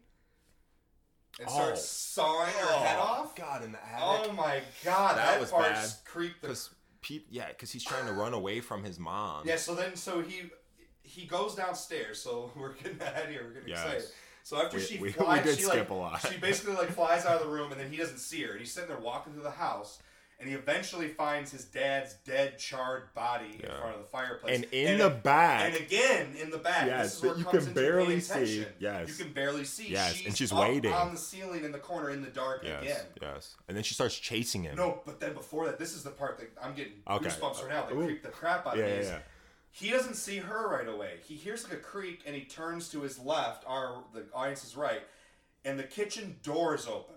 and Oh. starts sawing her head oh, off. God, in the attic. Oh my god, That that, was part bad. creeped the Because Pete, yeah, because he's trying to run away from his mom. Yeah, so then so he he goes downstairs. So we're getting ahead here. We're getting Yes. excited. So after We- she we- we flies, did she skip like a lot. she basically like flies out of the room, and then he doesn't see her. And he's sitting there walking through the house, and he eventually finds his dad's dead, charred body in front of the fireplace. And in the back, and again in the back, Yes, this is where you comes can barely see. Yes. you can barely see. Yes, she's and she's waiting. on the ceiling in the corner in the dark yes, again. yes, and then she starts chasing him. No, but then before that, this is the part that I'm getting Okay. goosebumps right now. That Ooh. creep the crap out yeah, of me. yeah, yeah. He doesn't see her right away. He hears like a creak and he turns to his left, our the audience is right, and the kitchen door is open.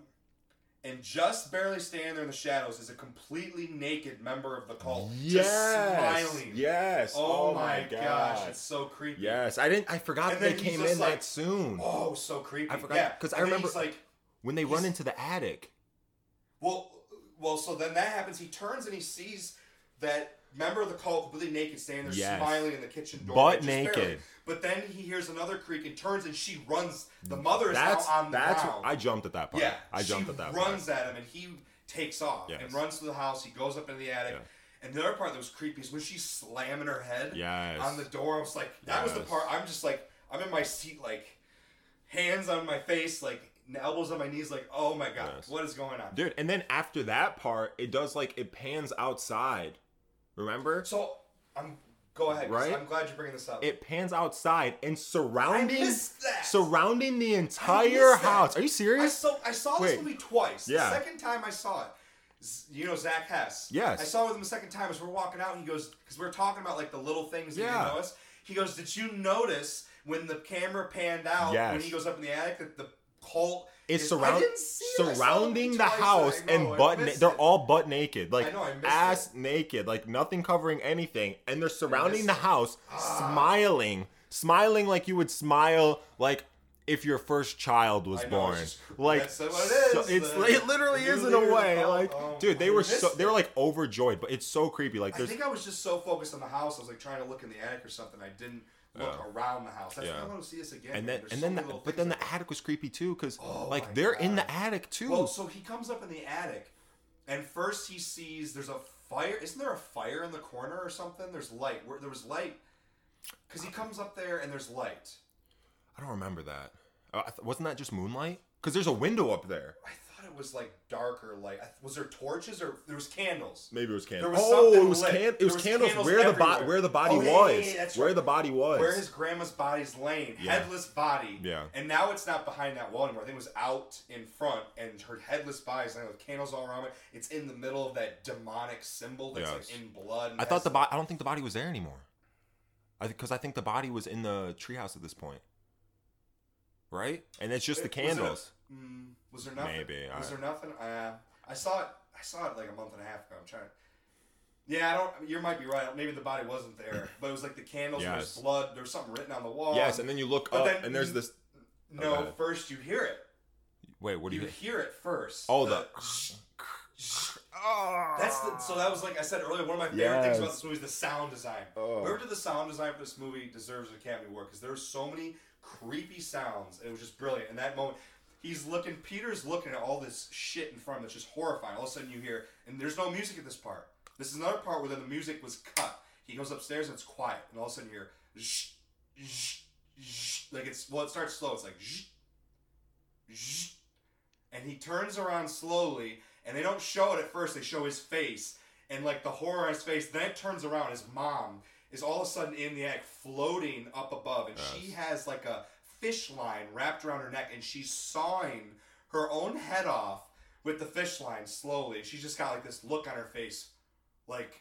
And just barely standing there in the shadows is a completely naked member of the cult, Yes. just smiling. Yes. Oh, oh my gosh, it's so creepy. Yes. I didn't. I forgot that they came in like, that soon. Oh, so creepy. I forgot- Yeah, 'cause I remember- like, when they run into the attic. well, well. So then that happens. He turns and he sees that member of the cult completely naked, standing there Yes. smiling in the kitchen door, Butt just barely. naked. But then he hears another creak and turns, and she runs. The mother is That's now on the that's. ground. I jumped at that part. Yeah, I jumped at that runs part. Runs at him, and he takes off Yes. and runs to the house. He goes up into the attic. Yeah. And the other part that was creepy is when she's slamming her head Yes. on the door. I was like, that was the part. I'm just like, I'm in my seat, like, hands on my face, like, elbows on my knees, like, oh my god, what is going on? Dude, and then after that part, it does like it pans outside. Remember? So I'm go ahead. Right? I'm glad you're bringing this up. It pans outside and surrounding surrounding the I entire house. Are you I serious? saw I saw this Wait. movie twice. Yeah. The second time I saw it, z- you know Zach Hess. Yes. I saw it with him the second time as we're walking out. and He goes because we are talking about like the little things that you Yeah. didn't notice. He goes, "Did you notice when the camera panned out when he goes up in the attic that the cult It's is, surround- I it. I saw it surrounding the house know, and butt. Na- they're all butt naked, like I know, I ass it. naked like nothing covering anything and they're surrounding the house ah. smiling smiling like you would smile like if your first child was know, born it's just- like that's what it so- it's the- it literally is in a leader of the way like Oh, dude they I were so they were like overjoyed but it's so creepy like I think I was just so focused on the house. I was like trying to look in the attic or something. I didn't look Yeah. around the house. That's Yeah. why I want to see this again. and then and then the, but then like the attic was creepy too because Oh like they're in the attic too Well, so he comes up in the attic, and first he sees there's a fire. Isn't there a fire in the corner or something? There's light. Where there was light, because he comes up there and there's light. i don't remember that uh, wasn't that just moonlight because there's a window up there I it was like darker light. Was there torches or there was candles? Maybe it was There candles. was oh, something it was can- it was was candles, candles where the body where the body Oh, was. yeah, yeah, that's where right. the body was. Where his grandma's body's laying, Yeah. headless body. Yeah. And now it's not behind that wall anymore. I think it was out in front, and her headless body's laying with candles all around it. It's in the middle of that demonic symbol that's Yes. like in blood. I thought the body. I don't think the body was there anymore. I because I think the body was in the treehouse at this point. Right, and it's just the it a- candles. Mm, was there nothing? Maybe, Was I- there nothing? Uh, I saw it. I saw it like a month and a half ago. I'm trying. Yeah, I don't. You might be right. Maybe the body wasn't there, but it was like the candles. Yes. blood. There's something written on the wall. yes, and then you look But up, then and there's this. no. Okay. First, you hear it. Wait, what do You you? hear it first. Oh, the. That's the, so that was like I said earlier. One of my favorite things about this movie is the sound design. Oh. Whoever did the sound design for this movie deserves an Academy Award because there there's so many creepy sounds. It was just brilliant. In that moment, he's looking. Peter's looking at all this shit in front of him that's just horrifying. All of a sudden, you hear, and there's no music at this part. This is another part where the music was cut. He goes upstairs and it's quiet, and all of a sudden you hear, zh, zh, zh, like it's well, it starts slow. It's like, zh, zh, and he turns around slowly, and they don't show it at first. They show his face, and like the horror on his face. Then it turns around. His mom is all of a sudden in the attic, floating up above, and she has like a fish line wrapped around her neck, and she's sawing her own head off with the fish line slowly. She's just got like this look on her face, like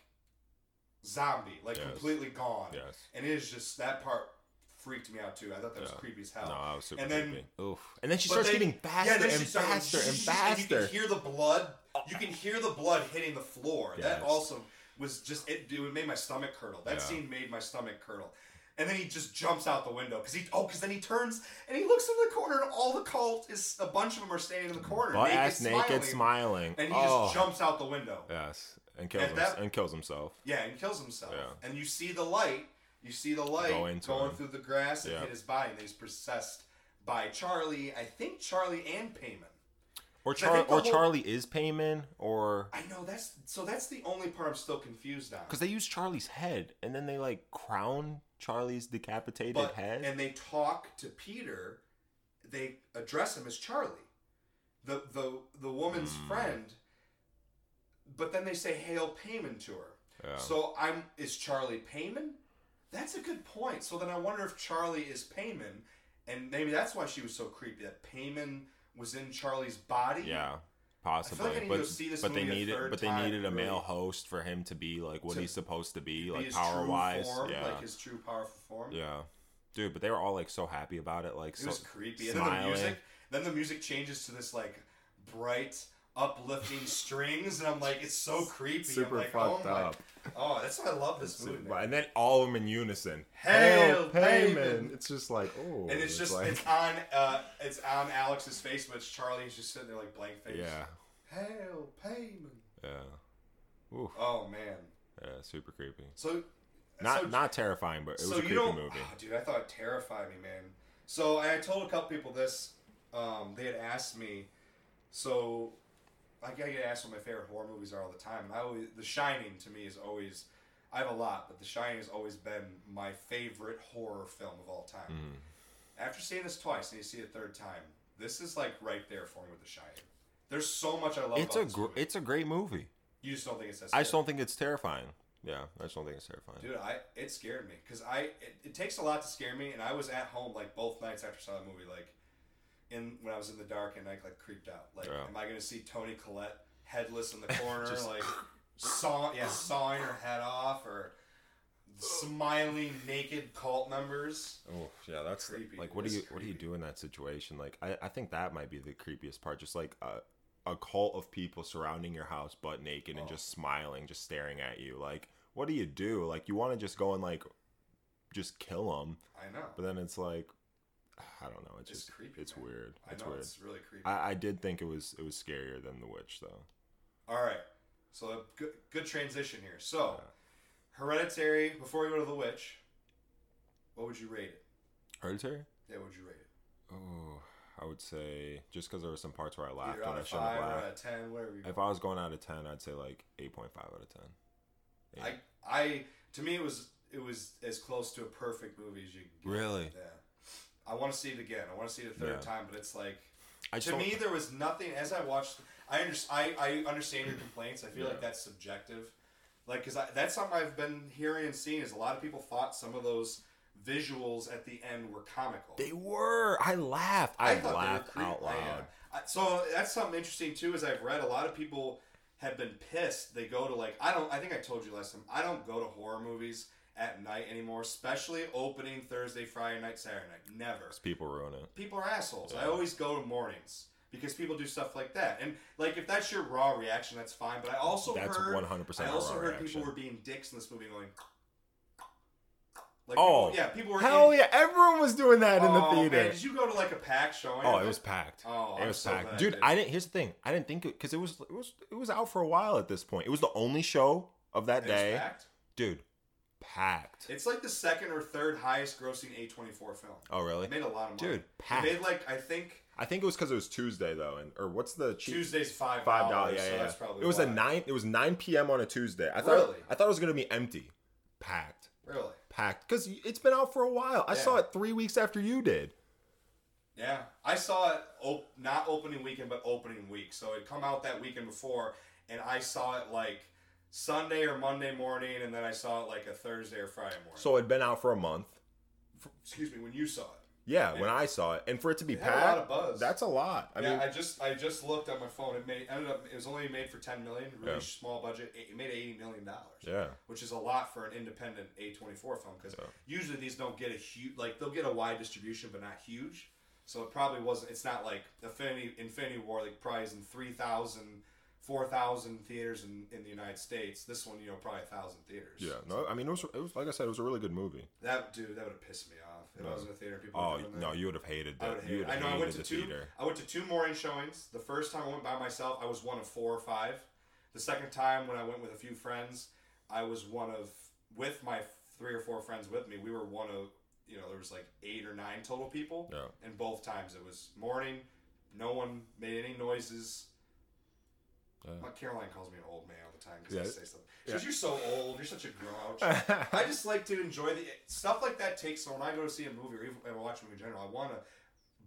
zombie, like Yes. completely gone. Yes. And it is just that part freaked me out too. I thought that was creepy as hell. No, I was super And then- creepy. Oof. And then she starts getting faster then and faster and And you can hear the blood. Uh, you can hear the blood hitting the floor. That also was just it. It made my stomach curdle. That Yeah. scene made my stomach curdle. And then he just jumps out the window because he oh because then he turns and he looks in the corner and all the cult is a bunch of them are standing in the corner Butt naked, ass naked, smiling, smiling. and he oh. just jumps out the window. Yes, and kills And him, that- and kills himself. Yeah, and kills himself. Yeah. And you see the light. You see the light Go going, him. through the grass and Yeah. hit his body, and he's possessed by Charlie. I think Charlie and Paimon. Or Char- or whole- Charlie is Paimon, or I know that's so. That's the only part I'm still confused on. because they use Charlie's head, and then they like crown Charlie's decapitated But head. and they talk to Peter. They address him as Charlie, the the the woman's Hmm. friend. But then they say "Hail Paimon" to her. yeah. So I'm is Charlie Paimon? That's a good point. So then I wonder if Charlie is Paimon, and maybe that's why she was so creepy. That Paimon was in Charlie's body. yeah, possibly. I need but go see this but they movie a needed third but they needed a really. male host for him to be like what To he's supposed to be, Be like power wise, form, yeah, like his true powerful form. yeah, dude. But they were all like so happy about it, like It so was creepy. And then the music, then the music changes to this like bright, uplifting strings, and I'm like, it's so creepy. Super I'm like, fucked oh my, up. Oh, that's why I love this movie. man. and then all of them in unison. Hail, Paimon! Paimon! It's just like oh, And it's just like it's on uh it's on Alex's face, but it's Charlie's just sitting there like blank face. yeah, Hail Paimon. yeah, Ooh, Oh man. yeah, super creepy. So Not so, not terrifying, but it was so a creepy movie. oh, dude. I thought it terrified me, man. So I told a couple people this. Um, they had asked me. So I get asked what my favorite horror movies are all the time, and I always The Shining to me is always. I have a lot, but The Shining has always been my favorite horror film of all time. Mhm. After seeing this twice and you see it a third time, this is like right there for me with The Shining. There's so much I love It's about a gr- it's a great movie. you just don't think it's that I just don't think it's terrifying. Yeah, I just don't think it's terrifying. Dude, I it scared me because I it, it takes a lot to scare me, and I was at home like both nights after I saw the movie, like in when I was in the dark and I like creeped out. Like, Yeah. am I gonna see Toni Collette headless in the corner, like saw yeah sawing her head off, or smiling naked cult members? Oh yeah, that's Creepy. like what do you what do you do in that situation? Like I, I think that might be the creepiest part. Just like a a cult of people surrounding your house butt naked and Oh. just smiling, just staring at you. Like what do you do? Like you want to just go and like just kill them, I know. but then it's like I don't know. It's, It's just creepy, It's man. weird. I It's know weird. it's really creepy. I, I did think it was it was scarier than the witch though. All right, so a good, good transition here. So, Hereditary. Before we go to the witch, what would you rate it? Hereditary? Yeah, what would you rate it? Oh, I would say just because there were some parts where I laughed Either when I shouldn't have laughed. out of ten, whatever. If I was going out of ten, I'd say like eight point five out of ten. I, I, to me, it was it was as close to a perfect movie as you can get. Really? Yeah. I want to see it again. I want to see it a third Yeah. time, but it's like I to me there was nothing. As I watched, I under, I, I understand your complaints. I feel like that's subjective. Like, because that's something I've been hearing and seeing is a lot of people thought some of those visuals at the end were comical. They were. I laughed. I, were laughed out loud. I- So that's something interesting too. Is I've read a lot of people have been pissed. They go to like I don't. I think I told you last time. I don't go to horror movies at night anymore, especially opening Thursday, Friday night, Saturday night. Never. people ruin it. People are assholes. I always go to mornings because people do stuff like that. And like if that's your raw reaction, that's fine. But I also That's one hundred percent. I also heard reaction. people were being dicks in this movie, going. Like Oh, people, yeah, people were. Hell in, yeah! Everyone was doing that in the Oh, theater. Man, did you go to like a pack showing? Oh, it was packed. Oh, it I'm was so packed, dude. I didn't. Here's the thing. I didn't think it because it was it was it was out for a while at this point. It was the only show of that It day, packed? dude. Packed. It's like the second or third highest grossing A24 film. Oh really? It made a lot of money. Dude, It packed. made like I think I think it was because it was Tuesday though, and or what's the cheap Tuesday's five five dollars. Yeah, so yeah. that's probably It was why. a nine. It was nine p.m. on a Tuesday. I thought. Really? I thought it was gonna be empty, packed, Really? packed. Because it's been out for a while. I Yeah. saw it three weeks after you did. Yeah, I saw it op- not opening weekend, but opening week. So it come out that weekend before, and I saw it like Sunday or Monday morning, and then I saw it like a Thursday or Friday morning. So it'd been out for a month. excuse me, when you saw it. Yeah, Yeah. when I saw it, and for it to be It had a lot of buzz. that's a lot. I yeah, mean, I just I just looked at my phone. It made ended up it was only made for ten million, really Yeah. small budget. It made eighty million dollars. yeah, which is a lot for an independent A24 film because Yeah. usually these don't get a huge like they'll get a wide distribution but not huge. So it probably wasn't. It's not like Infinity Infinity War like probably is in 3,000, 4,000 theaters in, in the United States. This one, you know, probably a thousand theaters. yeah. No, I mean, it was, it was like I said, it was a really good movie. That dude, that would have pissed me off if I No. was in a theater. People Oh were doing that. no, you would have hated that. I would You. I know. I went to two. theater. I went to two morning showings. The first time I went by myself, I was one of four or five. The second time when I went with a few friends, I was one of with my three or four friends with me. We were one of you know there was like eight or nine total people, Yeah. and both times it was morning. No one made any noises. Yeah. Caroline calls me an old man all the time because Yeah. I say something. She Yeah. goes, "You're so old. You're such a grouch." I just like to enjoy the stuff like that. Takes so when I go to see a movie or even I watch a movie in general, I want to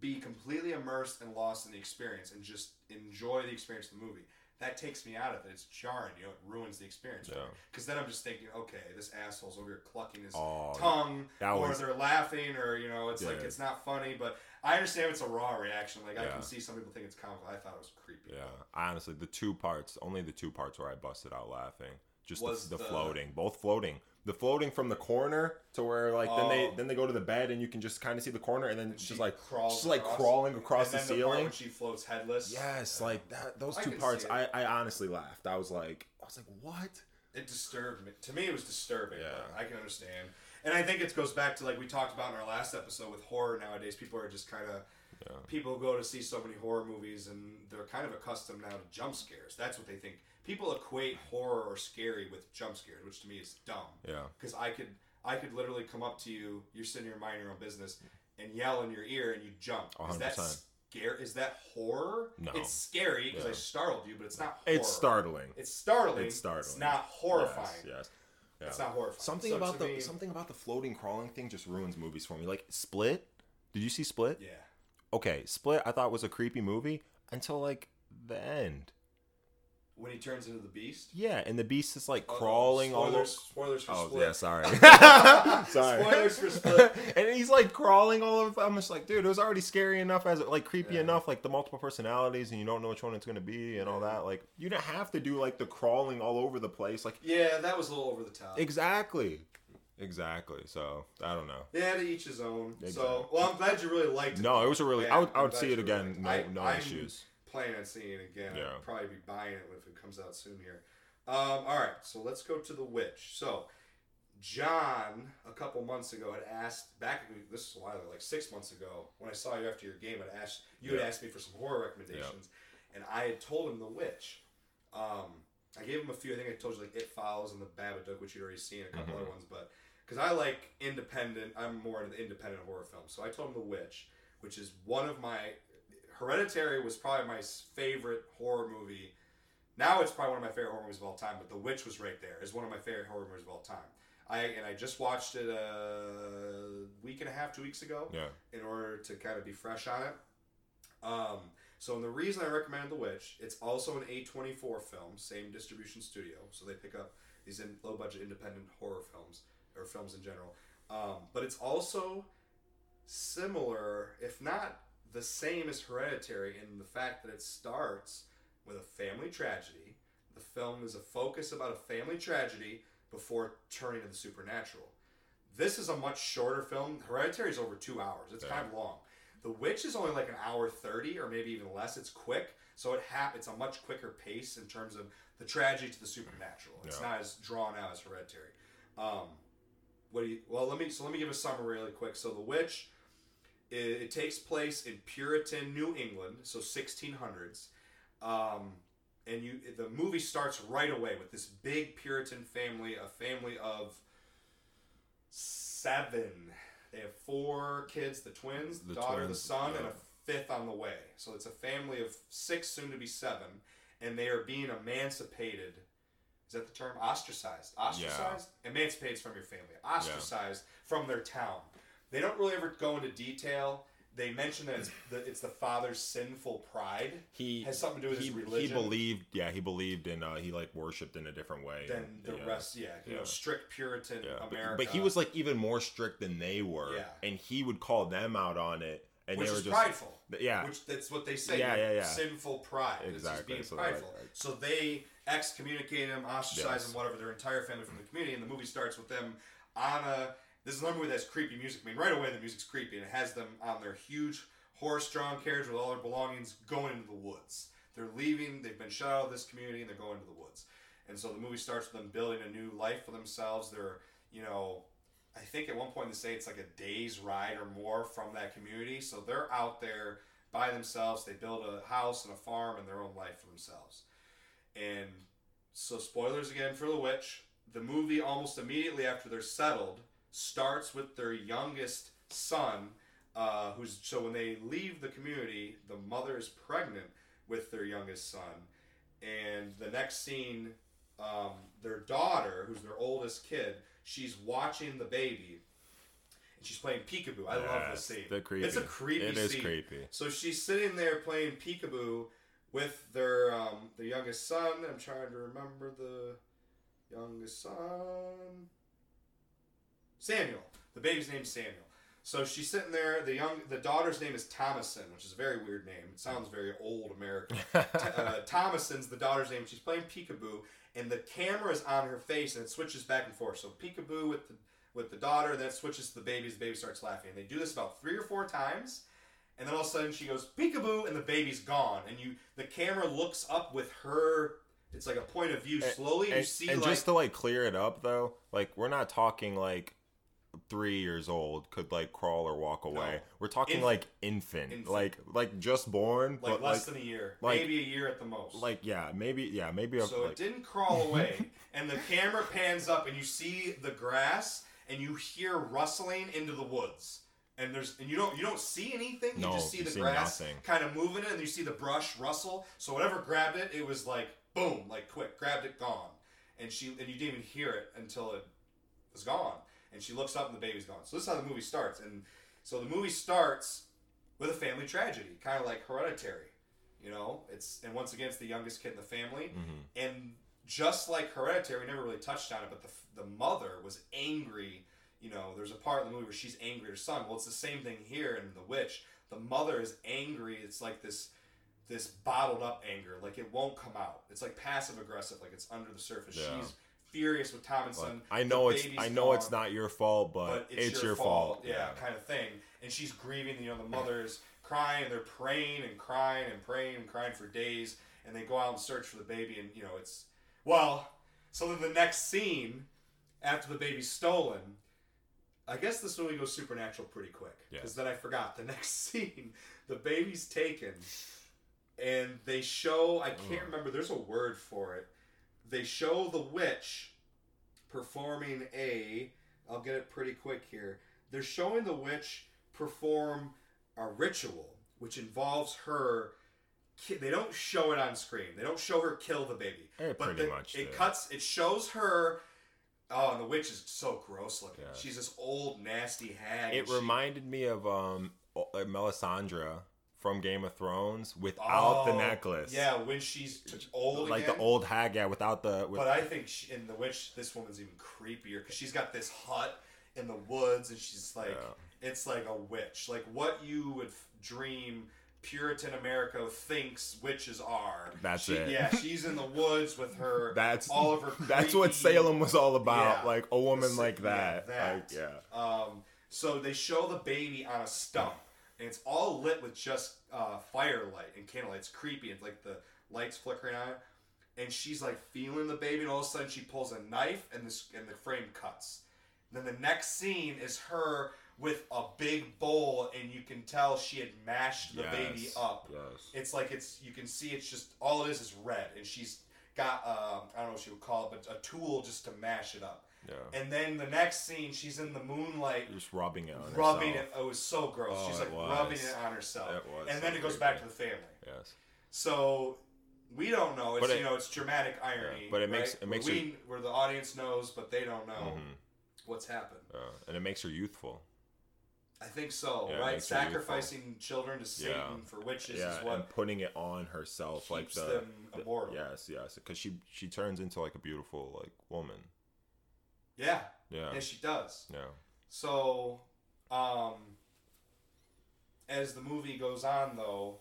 be completely immersed and lost in the experience and just enjoy the experience of the movie. That takes me out of it. It's jarring, you know. It ruins the experience. Yeah. Because then I'm just thinking, okay, this asshole's over here clucking his Oh, tongue, or was- they're laughing, or you know, it's like it's not funny. But I understand it's a raw reaction. Like I Yeah. can see some people think it's comical. I thought it was creepy. Yeah, I honestly, the two parts, only the two parts where I busted out laughing, just Was the, the the- floating, both floating. the floating from the corner to where like then they Oh. then they go to the bed and you can just kind of see the corner and then it's just like just like crawling across And the then part ceiling. when she floats headless. yes, like that. Those I two parts, I. I honestly laughed. I was like, I was like, what? it disturbed me. To me, it was disturbing. Yeah. but I can understand, and I think it goes back to like we talked about in our last episode with horror. Nowadays, people are just kind of Yeah. people go to see so many horror movies, and they're kind of accustomed now to jump scares. That's what they think. People equate horror or scary with jump scares, which to me is dumb. Yeah. Because I could I could literally come up to you, you're sitting here minding your own business, and yell in your ear, and you jump. Is that 100%. scare? Is that horror? No. It's scary because I startled you, but it's not. Horror. It's startling. It's startling. It's startling. It's not horrifying. Yes. yes. Yeah. It's not horrifying. Something So about the me- something about the floating crawling thing just ruins movies for me. Like Split. Did you see Split? Yeah. Okay, Split. I thought was a creepy movie until like the end. When he turns into the beast. Yeah, and the beast is like Uh-oh, crawling all over. spoilers, Spoilers for Oh Split. yeah, sorry. sorry. Spoilers for Split. and he's like crawling all over. I'm just like, dude, it was already scary enough as like creepy Yeah. enough, like the multiple personalities, and you don't know which one it's gonna be and all that. Like, you don't have to do like the crawling all over the place. Like, Yeah, that was a little over the top. exactly, exactly. So I don't know. Yeah, to each his own. So, well, I'm glad you really liked it. No, it was a really. Yeah, I would, I would see it really again. No, liked it. no I- I'm issues. Planning on seeing it again. Yeah. I'll probably be buying it if it comes out soon here. Um, all right, so let's go to the witch. So, Jon, a couple months ago, had asked back. This is a while ago, like six months ago, when I saw you after your game. Had asked you had asked me for some horror recommendations, and I had told him the witch. Um, I gave him a few. I think I told you like It Follows and the Babadook, which you'd already seen, a couple Mhm. other ones, but because I like independent, I'm more into the independent horror films. So I told him The Witch, which is one of my Hereditary was probably my favorite horror movie. Now it's probably one of my favorite horror movies of all time, but The Witch was right there. Is one of my favorite horror movies of all time. I and I just watched it a week and a half, two weeks ago, Yeah. in order to kind of be fresh on it. Um, so the reason I recommended The Witch, it's also an A24 film, same distribution studio, so they pick up these in low budget independent horror films or films in general. Um, but it's also similar, if not the same as Hereditary, in the fact that it starts with a family tragedy. The film is a focus about a family tragedy before turning to the supernatural. This is a much shorter film. Hereditary is over two hours. It's kind of long. The Witch is only like an hour thirty, or maybe even less. It's quick, so it hap- It's a much quicker pace in terms of the tragedy to the supernatural. It's Yeah. not as drawn out as Hereditary. Um, what do you? Well, let me. So let me give a summary really quick. So The Witch, it, it takes place in Puritan New England, so 1600s. Um, and you, the movie starts right away with this big Puritan family, a family of seven. They have four kids, the twins, the, daughter, twins, the son, and a fifth on the way. So it's a family of six, soon to be seven, and they are being emancipated. Is that the term? Ostracized. Ostracized? Emancipated from your family. Ostracized from their town. They don't really ever go into detail. They mention that it's the, it's the father's sinful pride He has something to do with he, his religion. he believed. Yeah, he believed in. Uh, he like worshipped in a different way than the yeah. rest. Yeah, you know, strict Puritan Yeah, but- America. But, he was like even more strict than they were, Yeah. and he would call them out on it, and which they were is just prideful. yeah, Which that's what they say. Yeah, yeah, yeah. Sinful pride. It's Exactly, being so prideful. like- so they excommunicate him, ostracize Yes. him, whatever, their entire family from the community. And the movie starts with them on a. This is another movie that's creepy music. I mean, right away the music's creepy, and it has them on their huge horse-drawn carriage with all their belongings going into the woods. They're leaving. They've been shut out of this community, and they're going to the woods. And so the movie starts with them building a new life for themselves. They're, you know, I think at one point they say it's like a day's ride or more from that community. So they're out there by themselves. They build a house and a farm and their own life for themselves. And so, spoilers again for The Witch. The movie, almost immediately after they're settled, starts with their youngest son, uh, who's so when they leave the community, the mother is pregnant with their youngest son, and the next scene, um, their daughter, who's their oldest kid, she's watching the baby, and she's playing peekaboo. I love this scene. they're creepy. It's a creepy It is scene. creepy. So she's sitting there playing peekaboo with their um, their youngest son. I'm trying to remember the youngest son. Samuel. The baby's name's Samuel. So she's sitting there. The young, the daughter's name is Thomasin, which is a very weird name. It sounds very old American. Uh, Thomasin's the daughter's name. She's playing peekaboo, and the camera is on her face, and it switches back and forth. So peekaboo with the with the daughter, and then it switches to the baby. The baby starts laughing. And they do this about three or four times, and then all of a sudden she goes peekaboo, and the baby's gone. And you, the camera looks up with her. It's like a point of view. Slowly, you see and like just to like clear it up though, like we're not talking like three years old could like crawl or walk away. No. We're talking Infant. like infant, Infant. like like just born, like but less than a year, like- maybe a year at the most. like yeah, maybe yeah, maybe a, So like, it didn't crawl away, and the camera pans up, and you see the grass, and you hear rustling into the woods. And there's and you don't you don't see anything. You No, just see you the see grass nothing. kind of moving, it, and you see the brush rustle. So whatever grabbed it, it was like boom, like quick, grabbed it, gone. And she and you didn't even hear it until it was gone. And she looks up, and the baby's gone. So this is how the movie starts. And so the movie starts with a family tragedy, kind of like Hereditary. You know, it's and once again, it's the youngest kid in the family, Mhm. and just like Hereditary, we never really touched on it, but the the mother was angry. You know, there's a part in the movie where she's angry at her son. Well, it's the same thing here in The Witch. The mother is angry. It's like this this bottled up anger, like it won't come out. It's like passive aggressive, like it's under the surface. Yeah. She's furious with Tomlinson. like, I know it's I know it's not your fault, but, but it's, your, fault, Yeah, kind of thing. And she's grieving. You know, the mother's crying. and They're praying and crying and praying and crying for days. And they go out and search for the baby. And you know, it's well. So then the next scene, after the baby's stolen, I guess this movie goes supernatural pretty quick. Yeah. Because then I forgot the next scene. The baby's taken, and they show. I can't Ugh. remember. There's a word for it. They show the witch performing a. I'll get it pretty quick here. They're showing the witch perform a ritual, which involves her. ki- They don't show it on screen. They don't show her kill the baby. Eh, but pretty the- much it cuts. It shows her. Oh, and the witch is so gross looking. Yeah. She's this old, nasty hag. It she- reminded me of um uh, Melisandre from Game of Thrones without the Oh, necklace. Yeah, when she's old like again. the old hag, yeah, without the. With, But I think she, in the witch, this woman's even creepier because she's got this hut in the woods, and she's like, Yeah. it's like a witch, like what you would f- dream Puritan America thinks witches are. That's She- it. Yeah, she's in the woods with her. that's all of her. That's what Salem was all about. Yeah. like a woman The- like yeah, that. that. Like, yeah. Um, so they show the baby on a stump, and it's all lit with just uh, firelight and candlelight. It's creepy. It's like the lights flickering on it, and she's like feeling the baby, and all of a sudden she pulls a knife, and this and the frame cuts. Then the next scene is her with a big bowl, and you can tell she had mashed the baby up. Yes. It's like it's you can see it's just all it is is red, and she's got um, I don't know what she would call it, but a tool just to mash it up. Yeah. And then the next scene, she's in the moonlight, Just rubbing it on rubbing herself. it. It was so gross. Oh, she's like rubbing it on herself. It was and then it goes back to the family. Yes. So we don't know. It's it- you know it's dramatic irony. Yeah, but it makes- right? it makes where her- where the audience knows, but they don't know Mhm. what's happened. Uh, and it makes her youthful. I think so. Yeah, right? makes her youthful. Sacrificing children to Satan Yeah. for witches yeah, is what and putting it on herself, like the, them the- yes, yes, because she she turns into like a beautiful like woman. Yeah. Yeah. Yes, she does. Yeah. So, um, as the movie goes on, though,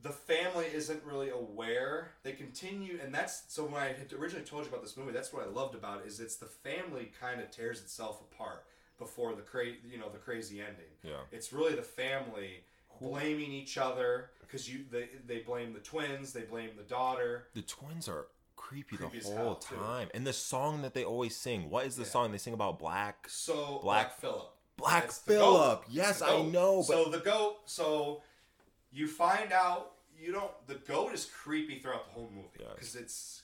the family isn't really aware. They continue, and that's so. When I had originally told you about this movie, that's what I loved about it, is it's the family kind of tears itself apart before the cra- you know the crazy ending. Yeah. It's really the family blaming each other because you they they blame the twins, they blame the daughter. The twins are creepy, Creepy as the hell, whole too. time. And the song that they always sing, what is the Yeah. song they sing about black? So Black, Black- Phillip. Black That's the Phillip. Yes, The I goat. know, but so the goat. So you find out you don't. The goat is creepy throughout the whole movie Yes. because it's.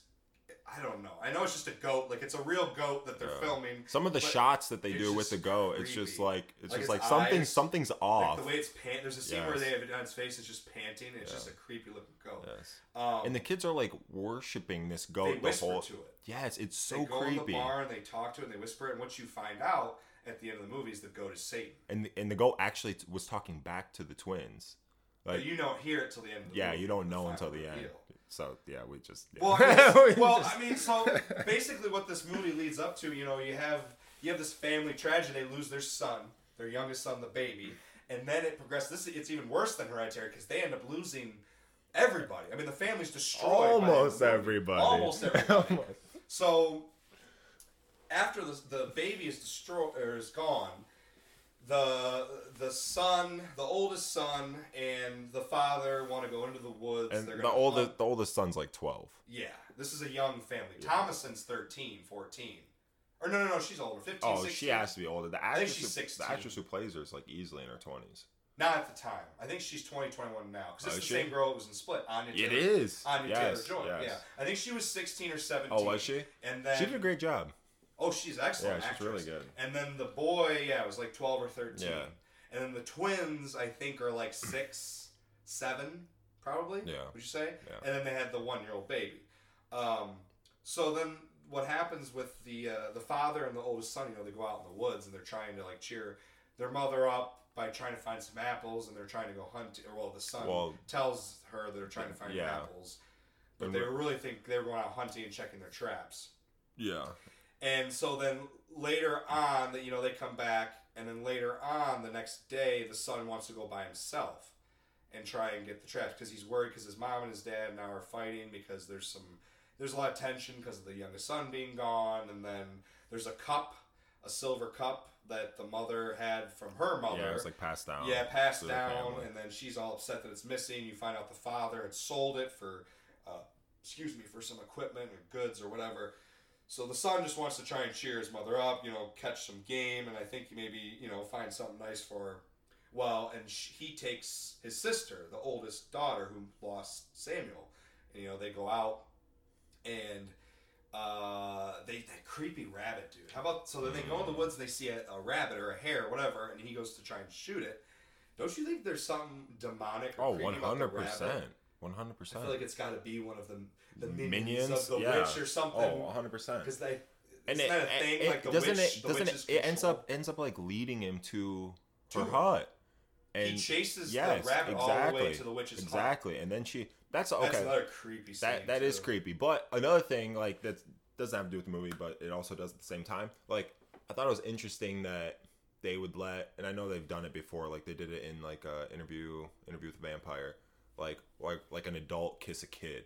I don't know. I know it's just a goat. Like it's a real goat that they're Yeah. filming. some of the shots that they do with the goat, it's just like it's Like just like something eyes, something's Like off. the way it's pant. There's a scene where they have it on his face. It's just panting. It's Yeah. just a creepy looking goat. yes. Um, And the kids are like worshiping this goat the whole to it. Yes, it's so They go in the bar and they talk to it and they whisper it. And what you find out at the end of the movie is the goat is Satan. And and the goat actually t- was talking back to the twins. But Like you don't hear it till the end. of the yeah, movie, you don't know until the end. reveal. So yeah, we just yeah. Well, I We well, I mean, so basically, what this movie leads up to, you know, you have you have this family tragedy. They lose their son, their youngest son, the baby, and then it progresses. This it's even worse than Hereditary because they end up losing everybody. I mean, the family's destroyed. by the end of Almost everybody. Almost everybody. Almost. So after the the baby is destroyed or is gone, the the son, the oldest son, and the father want to go into the woods. And the oldest, hunt. the oldest son's like twelve. Yeah, this is a young family. Thomasin's 13, 14. Or no, no, no, she's older. 15, Oh, 16. she has to be older. The think she's who, 16. the actress who plays her is like easily in her twenties. Not at the time. I think she's 20, 21 now. Because Oh, it's is the she? same girl that was in Split. Anya It Taylor. is. Anya yes, Taylor Joy. yes. Yeah. I think she was 16 or 17. Oh, was she? And then She did a great job. Oh, she's excellent. Yeah, she's really good. And then the boy, yeah, it was like twelve or thirteen. Yeah. And then the twins, I think, are like six, seven, probably. Yeah. Would you say? Yeah. And then they had the one-year-old baby. Um, so then what happens with the uh, the father and the oldest son? You know, they go out in the woods and they're trying to like cheer their mother up by trying to find some apples, and they're trying to go hunt. Or well, the son Well- tells her they're trying to find Yeah. apples, but And they really think they were going out hunting and checking their traps. Yeah. And so then later on, that you know they come back, and then later on the next day, the son wants to go by himself and try and get the traps because he's worried because his mom and his dad now are fighting because there's some there's a lot of tension because of the youngest son being gone, and then there's a cup, a silver cup that the mother had from her mother. Yeah, it's like passed down. Yeah, passed down, and then she's all upset that it's missing. You find out the father had sold it for, uh, excuse me, for some equipment or goods or whatever. So the son just wants to try and cheer his mother up, you know, catch some game, and I think maybe you know find something nice for her. Well, and sh he takes his sister, the oldest daughter who lost Samuel, and you know they go out, and uh, they that creepy rabbit dude. How about so then they go in the woods and they see a, a rabbit or a hare or whatever, and he goes to try and shoot it. Don't you think there's something demonic? Or Oh, one hundred percent. One hundred I feel like it's got to be one of the the minions, Minions, of the yeah. witch or something. Oh, one hundred percent. because they And it, that thing it- like the doesn't witch? it the doesn't it, it ends up ends up like leading him to To her hut. And he chases yes, the rabbit exactly, all the way to the witch's hut. exactly, and then she. That's okay. That's another creepy. Scene that that is creepy. But another thing, like that doesn't have to do with the movie, but it also does at the same time. Like I thought it was interesting that they would let, and I know they've done it before. Like they did it in like a interview, interview with a vampire, like like like an adult kiss a kid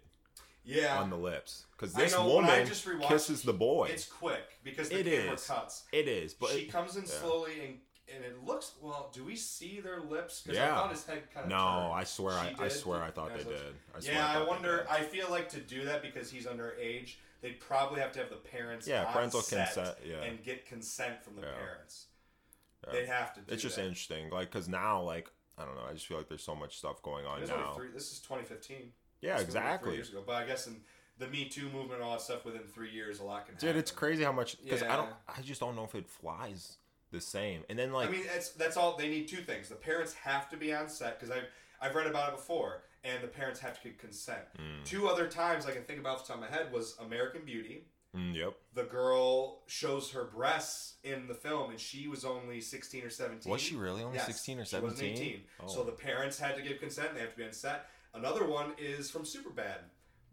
Yeah, on the lips, because this know, woman kisses the boy. It's quick because the It camera is. cuts. it is, but she it- comes in yeah. slowly and and it looks well. Do we see their lips? Because Yeah. I thought his head kind of. no, I swear, I, I swear, I thought they did. I swear Yeah, I, I wonder. I feel like to do that because he's underage, they'd probably have to have the parents. Yeah, parental consent, yeah. and get consent from the Yeah. parents. Yeah. They'd have to. Do it's just that. interesting, like because now, like I don't know, I just feel like there's so much stuff going on There's only now. three- this is 2015. Yeah, This was only Three exactly. years ago, but I guess in the Me Too movement and all that stuff, within three years, a lot can happen. Dude, it's crazy how much because I don't. Yeah. I just don't know if it flies the same. And then like, I mean, it's, that's all they need. Two things: the parents have to be on set because I've I've read about it before, and the parents have to get consent. Mm. Two other times I can think about off the top of my head was American Beauty. Mm, yep. The girl shows her breasts in the film, and she was only sixteen or seventeen. Was she really only Yes, sixteen or 17? she wasn't 18. Oh. So the parents had to give consent. They have to be on set. Another one is from Superbad.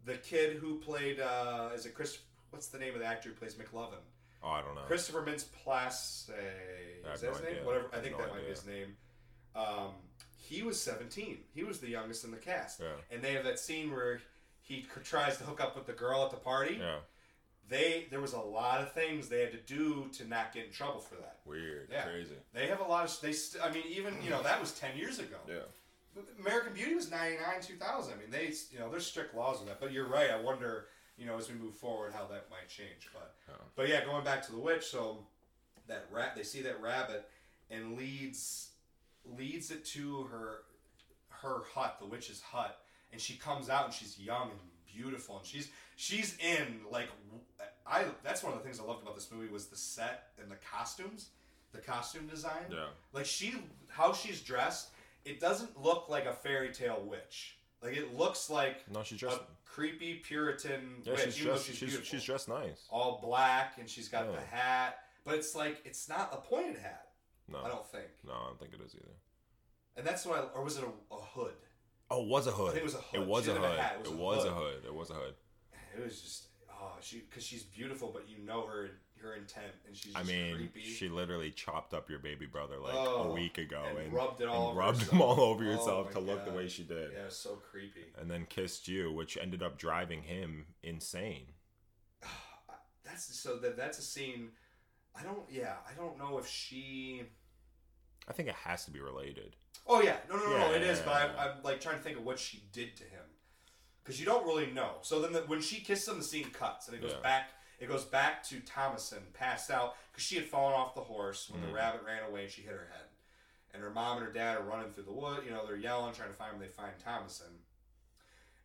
The kid who played uh, is it Chris? What's the name of the actor who plays McLovin? oh, I don't know. Christopher Mintz-Plasse. Is that his no name? idea. Whatever. I I think no that might be his name. Um, he was 17. He was the youngest in the cast. Yeah. And they have that scene where he tries to hook up with the girl at the party. Yeah. They there was a lot of things they had to do to not get in trouble for that. Weird. Yeah. Crazy. They have a lot of they. St- I mean, even you know that was 10 years ago. Yeah. American Beauty was 99, 2000. I mean, they, you know, there's strict laws on that. But you're right. I wonder, you know, as we move forward, how that might change. But, but yeah, going back to the witch. So that rat, they see that rabbit and leads leads it to her her hut, the witch's hut, and she comes out and she's young and beautiful, and she's she's in like I. That's one of the things I loved about this movie was the set and the costumes, the costume design. Yeah. Like she, how she's dressed, it doesn't look like a fairy tale witch. Like it looks like No, she's a dressed. creepy Puritan Yeah, witch. she's dressed. she's, She's she's dressed nice. all black and she's got Yeah. the hat, but it's like it's not a pointed hat. No. I don't think. No, I don't think it is either. And that's what I, or was it a, a hood? Oh, it was a hood. I think it was a hood. It was a hood. a it It was was a a hood. It was a hood. It was just oh she because she's beautiful, but you know her. her intent, and she's I mean, creepy. she literally chopped up your baby brother like Oh, a week ago and and, rubbed it all rubbed herself. them all over Oh yourself my to look the way she did. yeah, so creepy. And then kissed you, which ended up driving him insane. That's so that that's a scene. I don't. Yeah, I don't know if she. I think it has to be related. Oh yeah, no, no, no, no Yeah, it is. yeah, But yeah. I, I'm like trying to think of what she did to him, because you don't really know. So then, the, when she kissed him, the scene cuts and it goes Yeah. back. It goes back to Thomasin passed out because she had fallen off the horse when Mhm. the rabbit ran away and she hit her head. And her mom and her dad are running through the wood. You know, they're yelling, trying to find him. They find Thomasin,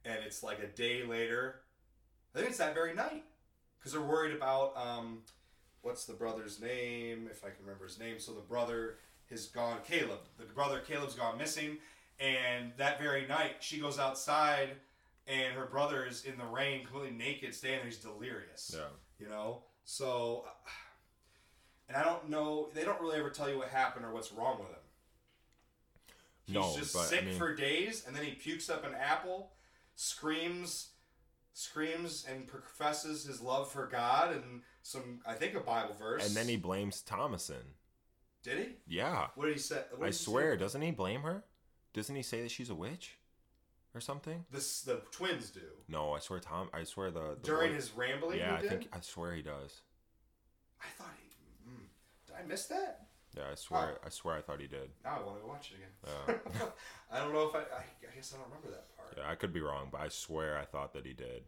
and it's like a day later. I think it's that very night because they're worried about um, what's the brother's name, if I can remember his name. So the brother has gone, Caleb. The brother Caleb's gone missing, and that very night she goes outside, and her brother is in the rain, completely naked, standing there. He's delirious. Yeah. You know, so. Uh, and I don't know. They don't really ever tell you what happened or what's wrong with him. He's No, just but, I sick mean- for days, and then he pukes up an apple, screams, screams, and professes his love for God and some, I think, a Bible verse. And then he blames Thomasin. did he? Yeah. What did he say? Did I he say? swear, doesn't he blame her? Doesn't he say that she's a witch? Or something? This the twins do No, I swear Tom I swear the, the during boy- his rambling. Yeah, I did? think I swear he does. I thought he. Mm, did I miss that? Yeah, I swear I swear I thought he did. Now I want to go watch it again. Yeah. I don't know if I, I. I guess I don't remember that part. Yeah, I could be wrong, but I swear I thought that he did.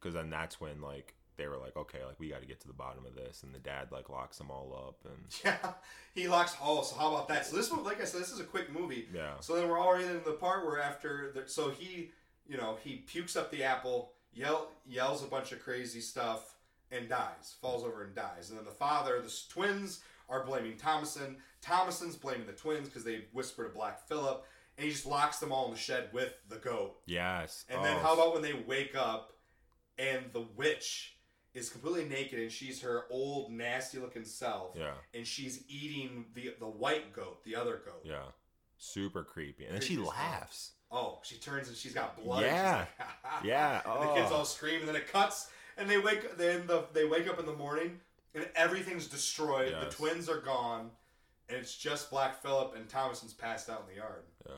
Cuz then that's when like they were like, "Okay, like we got to get to the bottom of this." And the dad like locks them all up and Yeah, he locks. Oh, so how about that? So this one, like I said, this is a quick movie. yeah. So then we're already in the part where after, the, so he, you know, he pukes up the apple, yell, yells a bunch of crazy stuff, and dies. Falls over and dies. And then the father, the twins are blaming Thomasin. Thomasin's blaming the twins because they whisper to Black Phillip, and he just locks them all in the shed with the goat. Yes. And then Oh, how about when they wake up, and the witch is completely naked, and she's her old nasty looking self, Yeah. and she's eating the the white goat, the other goat. Yeah. Super creepy. And then she laughs. Oh, she turns and she's got blood. Yeah. like, Yeah. And the kids Oh. all scream, and then it cuts, and they wake. Then the they wake up in the morning, and everything's destroyed. The twins are gone, and it's just Black Phillip and Thomasin's passed out in the yard. Yeah.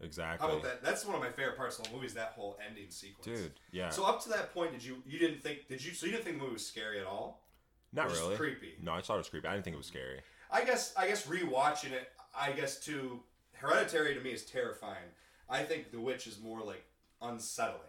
Exactly. How about that? That's one of my favorite parts of the movie. Is that whole ending sequence, Dude, yeah. So up to that point, did you you didn't think did you so you didn't think the movie was scary at all? Not really. creepy. No, I thought it was creepy. I didn't think it was scary. I guess I guess rewatching it, I guess too. Hereditary to me is terrifying. I think The Witch is more like unsettling.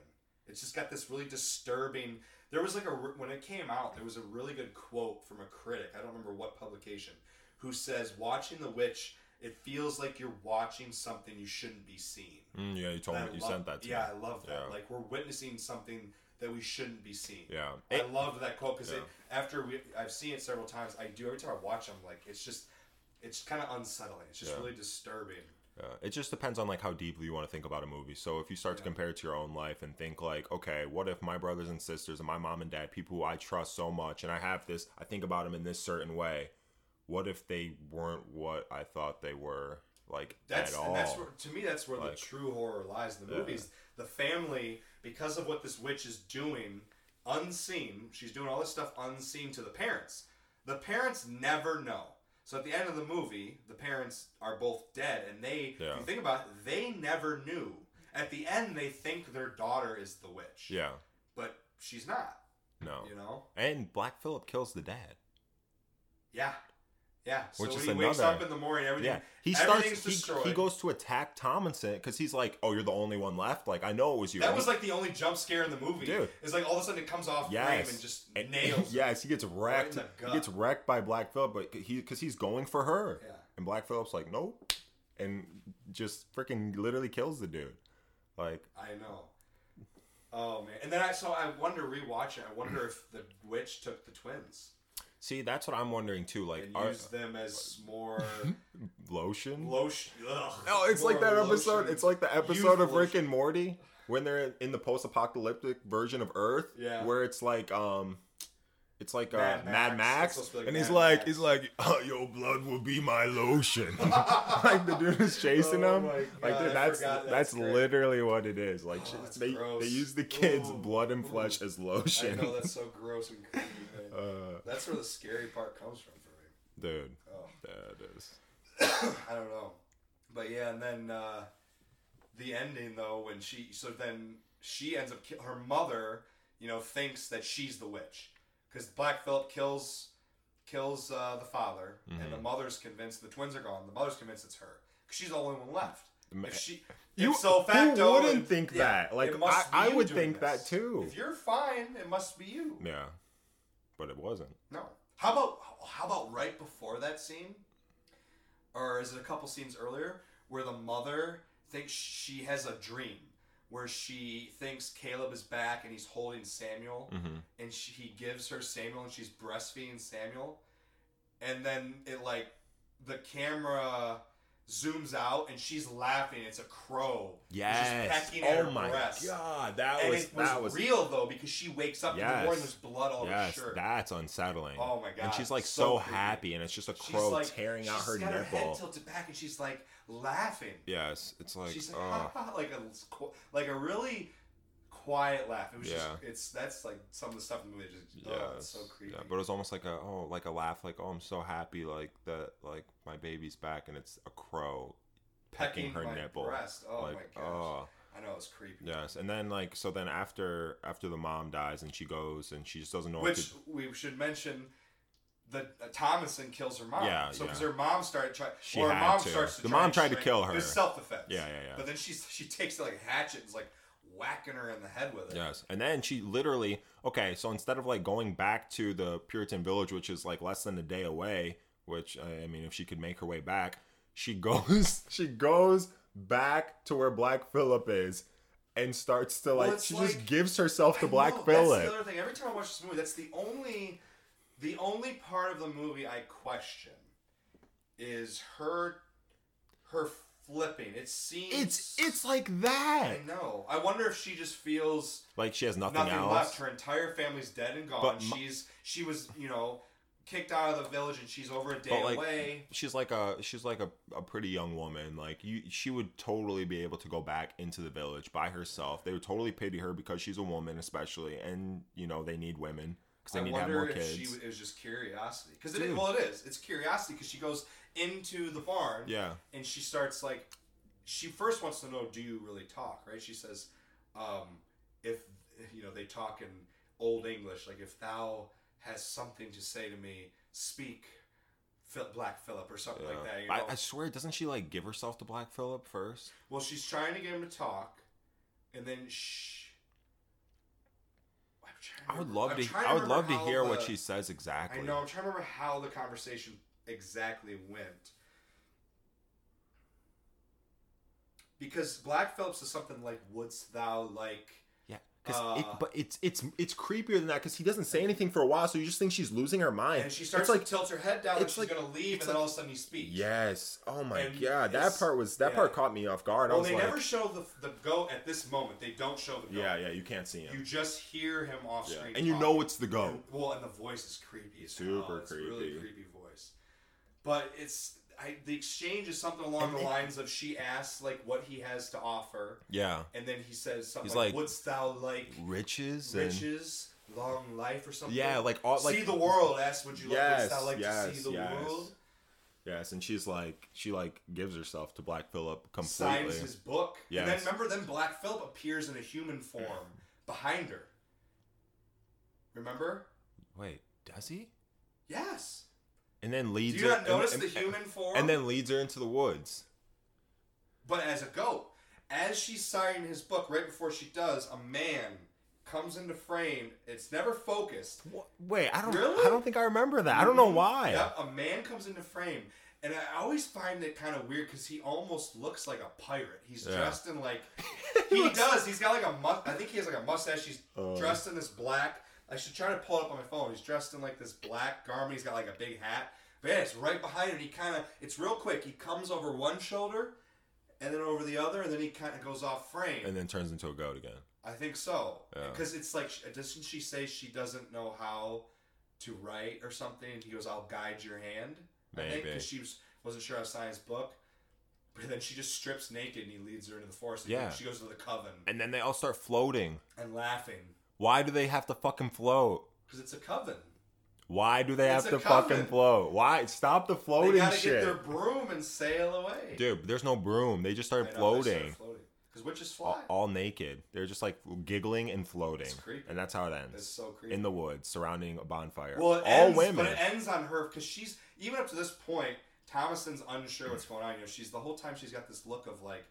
It's just got this really disturbing. There was like a when it came out, there was a really good quote from a critic. I don't remember what publication, who says, "Watching The Witch, it feels like you're watching something you shouldn't be seeing." Mm, yeah, you told And me I you love- sent that to me. Yeah, me. I love that. Yeah. Like we're witnessing something that we shouldn't be seeing. Yeah. I It- loved that quote because Yeah. after we, I've seen it several times. I do every time I watch them. Like it's just, it's kind of unsettling. It's just Yeah. really disturbing. Yeah, it just depends on like how deeply you want to think about a movie. So if you start to compare it to your own life and think like, okay, what if my brothers and sisters and my mom and dad, people who I trust so much, and I have this, I think about them in this certain way. What if they weren't what I thought they were, like That's at all? that's where, to me that's where Like- the true horror lies in the Yeah. movies. The family, because of what this witch is doing, unseen. She's doing all this stuff unseen to the parents. The parents never know. So at the end of the movie, the parents are both dead, and they, Yeah. if you think about it, they never knew. At the end, they think their daughter is the witch, yeah, but she's not. no. You know? And Black Phillip kills the dad. Yeah, yeah. So Which is he wakes up in the morning, everything. Yeah, he everything's starts. He, destroyed. he goes to attack Tomlinson because he's like, "Oh, you're the only one left." Like, I know it was you. That was like the only jump scare in the movie. Dude. It's like all of a sudden it comes off frame and just And- nails. yes, he gets wrecked. the he gets wrecked by Black Phillip, but he because he's going for her. Yeah. And Black Phillip's like, nope, and just freaking literally kills the dude. Like, I know. Oh man! And then I so I wonder it. I wonder if the witch took the twins see, that's what I'm wondering too. Like, and are, used them as more lotion? lotion. Ugh, No, it's like that episode. lotion. It's like the episode of Youth Rick and Morty when they're in the post-apocalyptic version of Earth. Yeah. Where it's like, um, it's like uh, Mad Mad, Max. Max, to be like and he's Mad like, Max. he's like, oh, your blood will be my lotion. like the dude is chasing Oh him. my like dude, that's that's, literally what it is. Like Oh, they gross. they use the kids' Ooh. blood and flesh as I lotion. know that's so gross and creepy. Uh, That's where the scary part comes from for me. dude, Oh. it is. I don't know. But yeah, and then uh, the ending though, when she so then she ends up her mother, you know, thinks that she's the witch because Black Phillip kills kills uh, the father, and the mother's convinced the twins are gone. The mother's convinced it's her because she's the only one left. If she, You- if so who facto, wouldn't and- think yeah, that? Like, I- I would think that too. If you're fine, it must be you. Yeah, but it wasn't. No. How about how about right before that scene, or is it a couple scenes earlier where the mother thinks she has a dream where she thinks Caleb is back and he's holding Samuel, Mm-hmm. and she, he gives her Samuel and she's breastfeeding Samuel, and then it like the camera zooms out and she's laughing. It's a crow. Yes. Just pecking at Oh her my breast. god, that And was it was, that was real though because she wakes up in the Yes. morning. There's blood all over her shirt. that's unsettling. Oh my god! And she's like so so, happy, and it's just a crow like- tearing out her got Her head nipple. tilted back, and she's like laughing. yes, it's like, she's like, oh, like a like a really quiet laugh. It was just it's that's like some of the stuff in the movie. Just yeah, oh, it's so creepy. yeah. But it was almost like a oh, like a laugh, like oh, I'm so happy, like that, like my baby's back, and it's a crow pecking, her my nipple. breast. Oh like, my gosh! oh, I know it's creepy. yes. And then like so, then after after the mom dies, and she goes, and she just doesn't know what Which to. we should mention. The uh, Thomasin kills her mom. Yeah, So because yeah. her mom started trying, She or her mom to. starts to The mom tried to kill her. It's self defense. Yeah, yeah, yeah. But then she she takes like a hatchet and is like whacking her in the head with it. Yes, and then she literally okay. So instead of like going back to the Puritan village, which is like less than a day away, which I mean, if she could make her way back, she goes. She goes back to where Black Phillip is, and starts to like. it's she just gives herself to Black know, That's the other thing. Every time I watch this movie, that's the only, the only part of the movie I question is her, her flipping. It seems It's it's like that. I know. I wonder if she just feels Like she has nothing, nothing else. left. Her entire family's dead and gone. But my- she's she was you know kicked out of the village and she's over a day like, away. she's like a she's like a, a pretty young woman like you she would totally be able to go back into the village by herself they would totally pity her because she's a woman especially and you know they need women because they I need to have wonder more if kids she it was just curiosity because it Dude. well it is it's curiosity because she goes into the barn yeah and she starts like she first wants to know do you really talk right she says um, if you know they talk in old english like if thou has something to say to me speak Phil, black phillip or something yeah. like that you know? I, I swear doesn't she like give herself to black phillip first well she's trying to get him to talk and then shh I'm trying i would love I'm to i would love to hear what she says exactly I know. I'm trying to remember how the conversation exactly went. Because Black Phillips is something like, "Wouldst thou like?" Yeah because it, Uh, but it's it's it's creepier than that because he doesn't say anything for a while so you just think she's losing her mind And she starts it's like tilts her head down, like it's she's like- gonna leave, and then like- all of a sudden he speaks. yes oh my And god that part was that yeah. part caught me off guard i Well, was they like never show the the goat at this moment. They don't show the goat. yeah yeah you can't see him You just hear him off Yeah. screen, And you talking. know it's the goat. And- well, and the voice is creepy. As Super a really creepy. creepy voice. But it's I, the exchange is something along And the they- lines of she asks like what he has to offer, Yeah. and then he says something He's like, like, "Wouldst thou like Riches and riches, long life, or something?" yeah, like all like see the world. Ask, would you like? Yes, Wouldst thou like to yes, see the yes. world? yes, and she's like she like gives herself to Black Phillip Signs completely. his book, and then remember, then Black Phillip appears in a human form behind her. Remember? Wait, does he? Yes. And then leads. Do you her not notice and, the and- human form? and then leads her into the woods. but as a goat. As she's signing his book, right before she does, a man comes into frame. It's never focused. Wha- Wait, I don't Really? I don't think I remember that. I don't know mm-hmm. why. Yep, a man comes into frame. And I always find it kind of weird because he almost looks like a pirate. He's Yeah. dressed in like he does. He's got like a mu- I think he has like a mustache. He's Oh. dressed in this black. I should try to pull it up on my phone. He's dressed in like this black garment. He's got like a big hat. But yeah, it's right behind him. He kind of it's real quick. He comes over one shoulder, and then over the other, and then he kind of goes off frame. And then turns into a goat again. I think so. Yeah. Because it's like, doesn't she say she doesn't know how to write or something? And he goes, "I'll guide your hand." I think Maybe. because she was wasn't sure how to sign his book. But then she just strips naked and he leads her into the forest. And Yeah. She goes to the coven And then they all start floating. and laughing Why do they have to fucking float? because it's a coven. Why do they It's have to fucking float? Why stop the floating They gotta shit, get their broom and sail away. dude? There's no broom. They just started know, they floating. Because witches all, fly. all naked. They're just like giggling and floating, It's creepy. and that's how it ends. It's so creepy. In the woods, surrounding a bonfire. well, all ends, women. but it ends on her because she's even up to this point. Thomasin's unsure what's going on. You know, she's the whole time she's got this look of like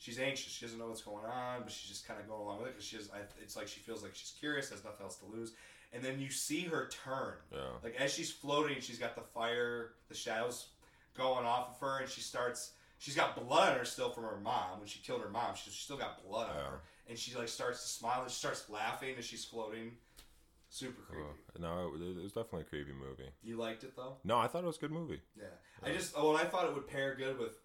she's anxious. She doesn't know what's going on, but she's just kind of going along with it because she has. It's like she feels like she's curious, has nothing else to lose. And then you see her turn. yeah. Like as she's floating, she's got the fire, the shadows going off of her, and she starts. She's got blood on her still from her mom when she killed her mom. She's still got blood on her, and she like starts to smile and she starts laughing as she's floating. Super creepy. Uh, no, it, it was definitely a creepy movie. You liked it though? No, I thought it was a good movie. Yeah. I just oh, and I thought it would pair good with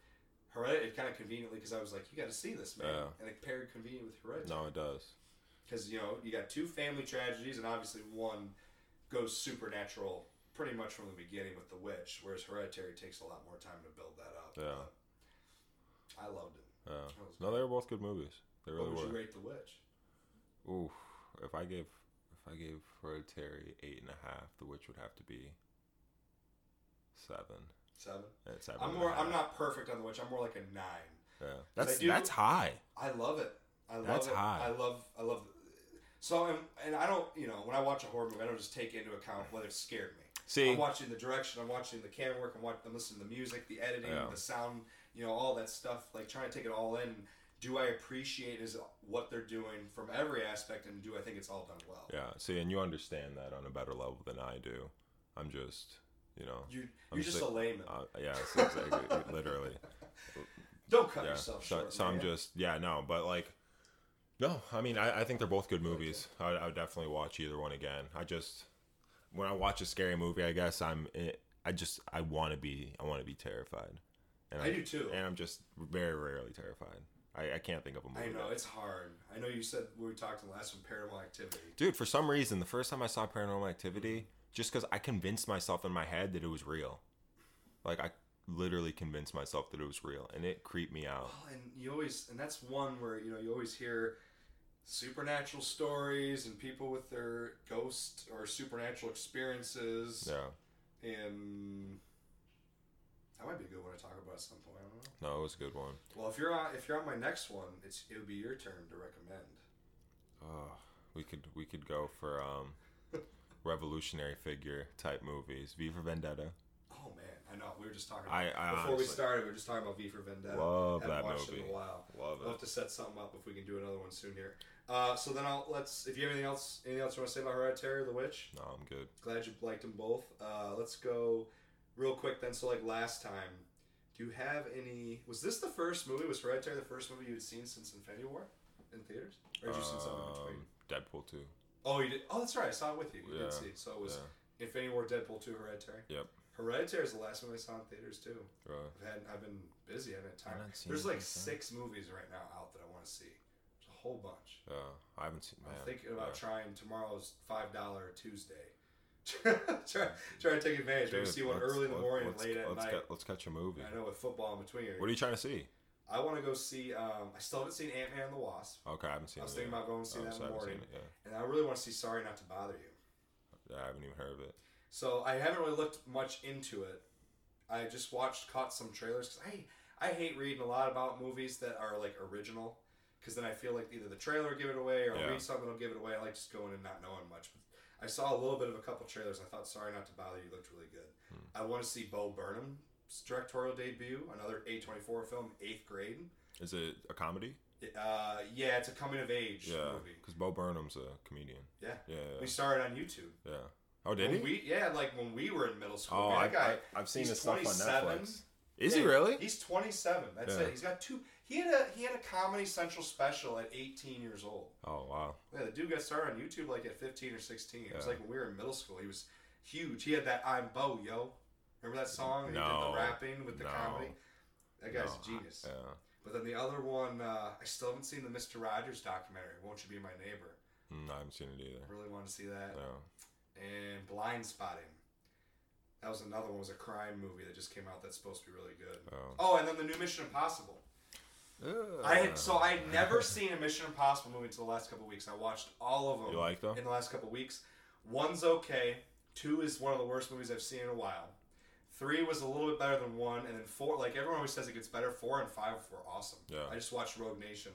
Hereditary. It kind of conveniently because I was like, you got to see this man, Yeah. and it paired convenient with Hereditary. No, it does. because you know you got two family tragedies, and obviously one goes supernatural pretty much from the beginning with the witch, whereas Hereditary takes a lot more time to build that up. Yeah. But I loved it. Yeah. No, they were both good movies. They what really would you were. rate the witch? Ooh, if I gave if I gave Hereditary eight and a half, The Witch would have to be seven. Seven. Yeah, seven I'm more. I'm not perfect on the witch. I'm more like a nine. Yeah, that's do- that's high. I love it. I love That's it. high. I love. I love. So and, and I don't. You know, when I watch a horror movie, I don't just take into account whether it scared me. See, I'm watching the direction. I'm watching the camera work. I'm watching. I'm listening to the music, the editing, Yeah. the sound. You know, all that stuff. Like trying to take it all in. Do I appreciate is what they're doing from every aspect, and do I think it's all done well? yeah, see, and you understand that on a better level than I do. I'm just, you know, You, I'm you're just just a like- layman. uh, yeah, exactly, literally. Don't cut yeah. yourself So, short. so I'm just, yeah, no, but like, no, I mean, I, I think they're both good movies. I, I would definitely watch either one again. I just, when I watch a scary movie, I guess I'm, eh, I just, I want to be, I want to be terrified. And I do too. And I'm just very rarely terrified. I, I can't think of a movie. I know it's hard. I know you said we talked in the last one, Paranormal Activity. Dude, for some reason, the first time I saw Paranormal Activity, just because I convinced myself in my head that it was real. Like, I literally convinced myself that it was real, and it creeped me out. And you always, and that's one where you know you always hear supernatural stories and people with their ghost or supernatural experiences, Yeah. and that might be a good one to talk about at some point. I don't know. No, it was a good one. Well, if you're on, if you're on my next one, it's it would be your turn to recommend. Oh, we could we could go for um, revolutionary figure type movies. V for Vendetta. Oh man, I know we were just talking. About, I- I before we started, we were just talking about V for Vendetta. Love Haven't that watched movie. It in a while. Love We'll have to set something up if we can do another one soon here. Uh, so then I'll let's. If you have anything else, anything else you want to say about Hereditary or The Witch? No, I'm good. Glad you liked them both. Uh, let's go real quick then. So like last time, do you have any? Was this the first movie? Was Hereditary the first movie you had seen since Infinity War in theaters, or did you see something in between? Um, Deadpool 2. Oh, you did. Oh, that's right. I saw it with you. You Yeah, did see. So it was Yeah. Infinity War, Deadpool two, Hereditary. Yep. Hereditary is the last movie I saw in theaters too. Right. I've had I've been busy. I haven't had time. I've not seen There's like since six movies right now out that I want to see. There's a whole bunch. Yeah. I haven't seen. Man, I'm thinking about yeah. trying tomorrow's five dollar Tuesday. try, try to take advantage. Maybe Dude, see one let's- early in the let- morning, let's, late at let's night. Get, let's catch a movie. I know with football in between. What are you trying to see? I want to go see. Um, I still haven't seen Ant Man and the Wasp, Okay, I haven't seen it. I was it. thinking yet. about going to see Oh, that in the morning. it, and I really want to see Sorry Not to Bother You. I haven't even heard of it. So I haven't really looked much into it. I just watched, caught some trailers because I I hate reading a lot about movies that are like original because then I feel like either the trailer will give it away or Yeah. read something will give it away. I like just going and not knowing much. But I saw a little bit of a couple trailers. I thought Sorry Not to Bother You looked really good. Hmm. I want to see Bo Burnham's directorial debut, another A24 film, Eighth Grade. Is it a comedy? Uh, yeah, it's a coming of age Yeah, movie. because Bo Burnham's a comedian. Yeah. Yeah, We started on YouTube. yeah. Oh, did When he? We, yeah, like when we were in middle school. oh, man, guy, I, I've seen his stuff on Netflix. Is Yeah, he really? He's 27. That's Yeah. it. He's got two. He had a he had a Comedy Central special at 18 years old. Oh, wow. Yeah, the dude got started on YouTube like at 15 or 16. It was like when we were in middle school. He was huge. He had that "I'm Bo, yo." Remember that song? He did No. the rapping with the No. comedy. That guy's No, a genius. Yeah. But then the other one, uh, I still haven't seen the Mister Rogers documentary. Won't you be my neighbor? Mm, I haven't seen it I either. really want to see that. No. And Blindspotting. That was another one. It was a crime movie that just came out. That's supposed to be really good. Oh. Oh, and then the new Mission Impossible. I had so I had never seen a Mission Impossible movie until the last couple weeks. I watched all of them You like them? in the last couple weeks. One's okay, Two is one of the worst movies I've seen in a while. Three was a little bit better than one, and then four, like everyone always says, it gets better. Four and five were awesome. Yeah. I just watched Rogue Nation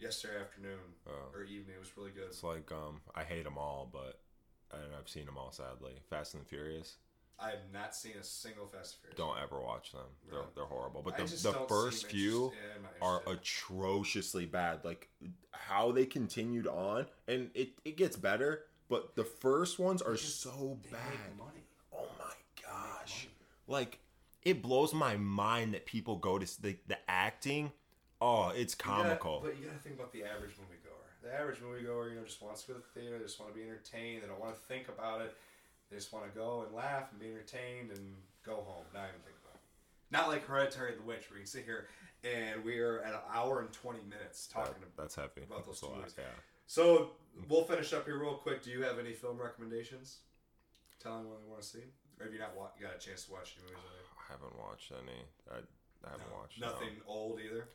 yesterday afternoon Oh. or evening. It was really good. It's like um, I hate them all, but and I've seen them all. Sadly, Fast and the Furious. I have not seen a single Fast and Furious. Don't ever watch them. They're Really? they're horrible. But the, the first few yeah, are atrociously bad. Like how they continued on, and it it gets better. But the first ones are just- so bad. make money. Oh my gosh! Like it blows my mind that people go to the the acting. Oh, it's You gotta- comical. but you gotta think about the average moviegoer. The average moviegoer, you know, just wants to go to the theater. They just want to be entertained. They don't want to think about it. They just want to go and laugh and be entertained and go home. Not even think about it. Not like Hereditary the Witch, where you can sit here and we are at an hour and twenty minutes talking That- about. that's heavy. about those That's two lot, movies. Yeah. So we'll finish up here real quick. Do you have any film recommendations? Tell them what they want to see, or have you not wa- got a chance to watch any movies? I haven't watched any. I, I haven't No, watched no. nothing old either.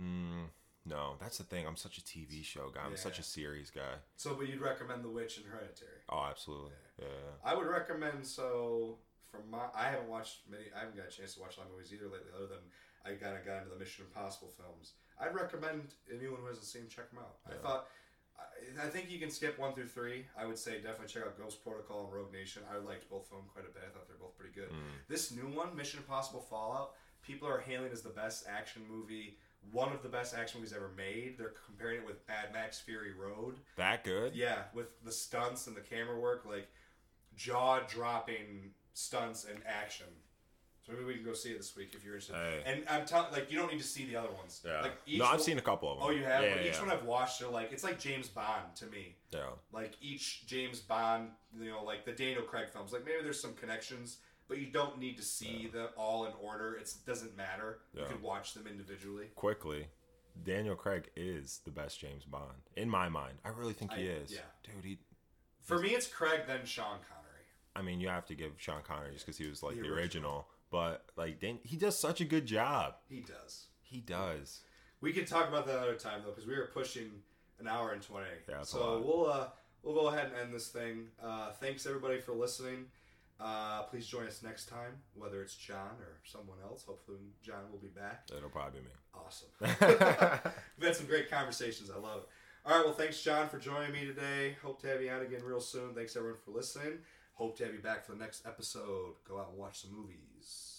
Mm, no, that's the thing. I'm such a TV show guy. I'm such a series guy. So, but you'd recommend The Witch and Hereditary. Oh, absolutely. Yeah. I would recommend so from my I haven't watched many I haven't got a chance to watch a lot of movies either lately other than I kind of got into the Mission Impossible films. I'd recommend anyone who hasn't seen check them out. I thought I, think you can skip one through three. I would say definitely check out Ghost Protocol and Rogue Nation. I liked both of them quite a bit. I thought they're both pretty good. Mm. This new one, Mission Impossible Fallout, people are hailing as the best action movie, one of the best action movies ever made. They're comparing it with Mad Max Fury Road. That good? Yeah, with the stunts and the camera work, like jaw dropping stunts and action. So maybe we can go see it this week if you're interested. Hey. And I'm telling, like, you don't need to see the other ones. Yeah. Like each no, I've one- seen a couple of oh, them. Oh, you have. Yeah, each yeah, one I've watched, are like it's like James Bond to me. yeah. Like each James Bond, you know, like the Daniel Craig films. Like maybe there's some connections, but you don't need to see them all in order. It doesn't matter. You Yeah. can watch them individually. Quickly, Daniel Craig is the best James Bond in my mind. I really think he I- is. yeah. Dude, he. For me, it's Craig then Sean Connery. I mean, you have to give Sean Connery just because he was like The the, original. But like, Dan- he does such a good job. He does. He does. We can talk about that another time though, because we are pushing an hour and twenty. Yeah, so we'll uh, we'll go ahead and end this thing. Uh, thanks everybody for listening. Uh, please join us next time, whether it's Jon or someone else. Hopefully, Jon will be back. It'll probably be me. Awesome. We've had some great conversations. I love it. All right. Well, thanks, Jon, for joining me today. Hope to have you on again real soon. Thanks, everyone, for listening. Hope to have you back for the next episode. Go out and watch some movies days.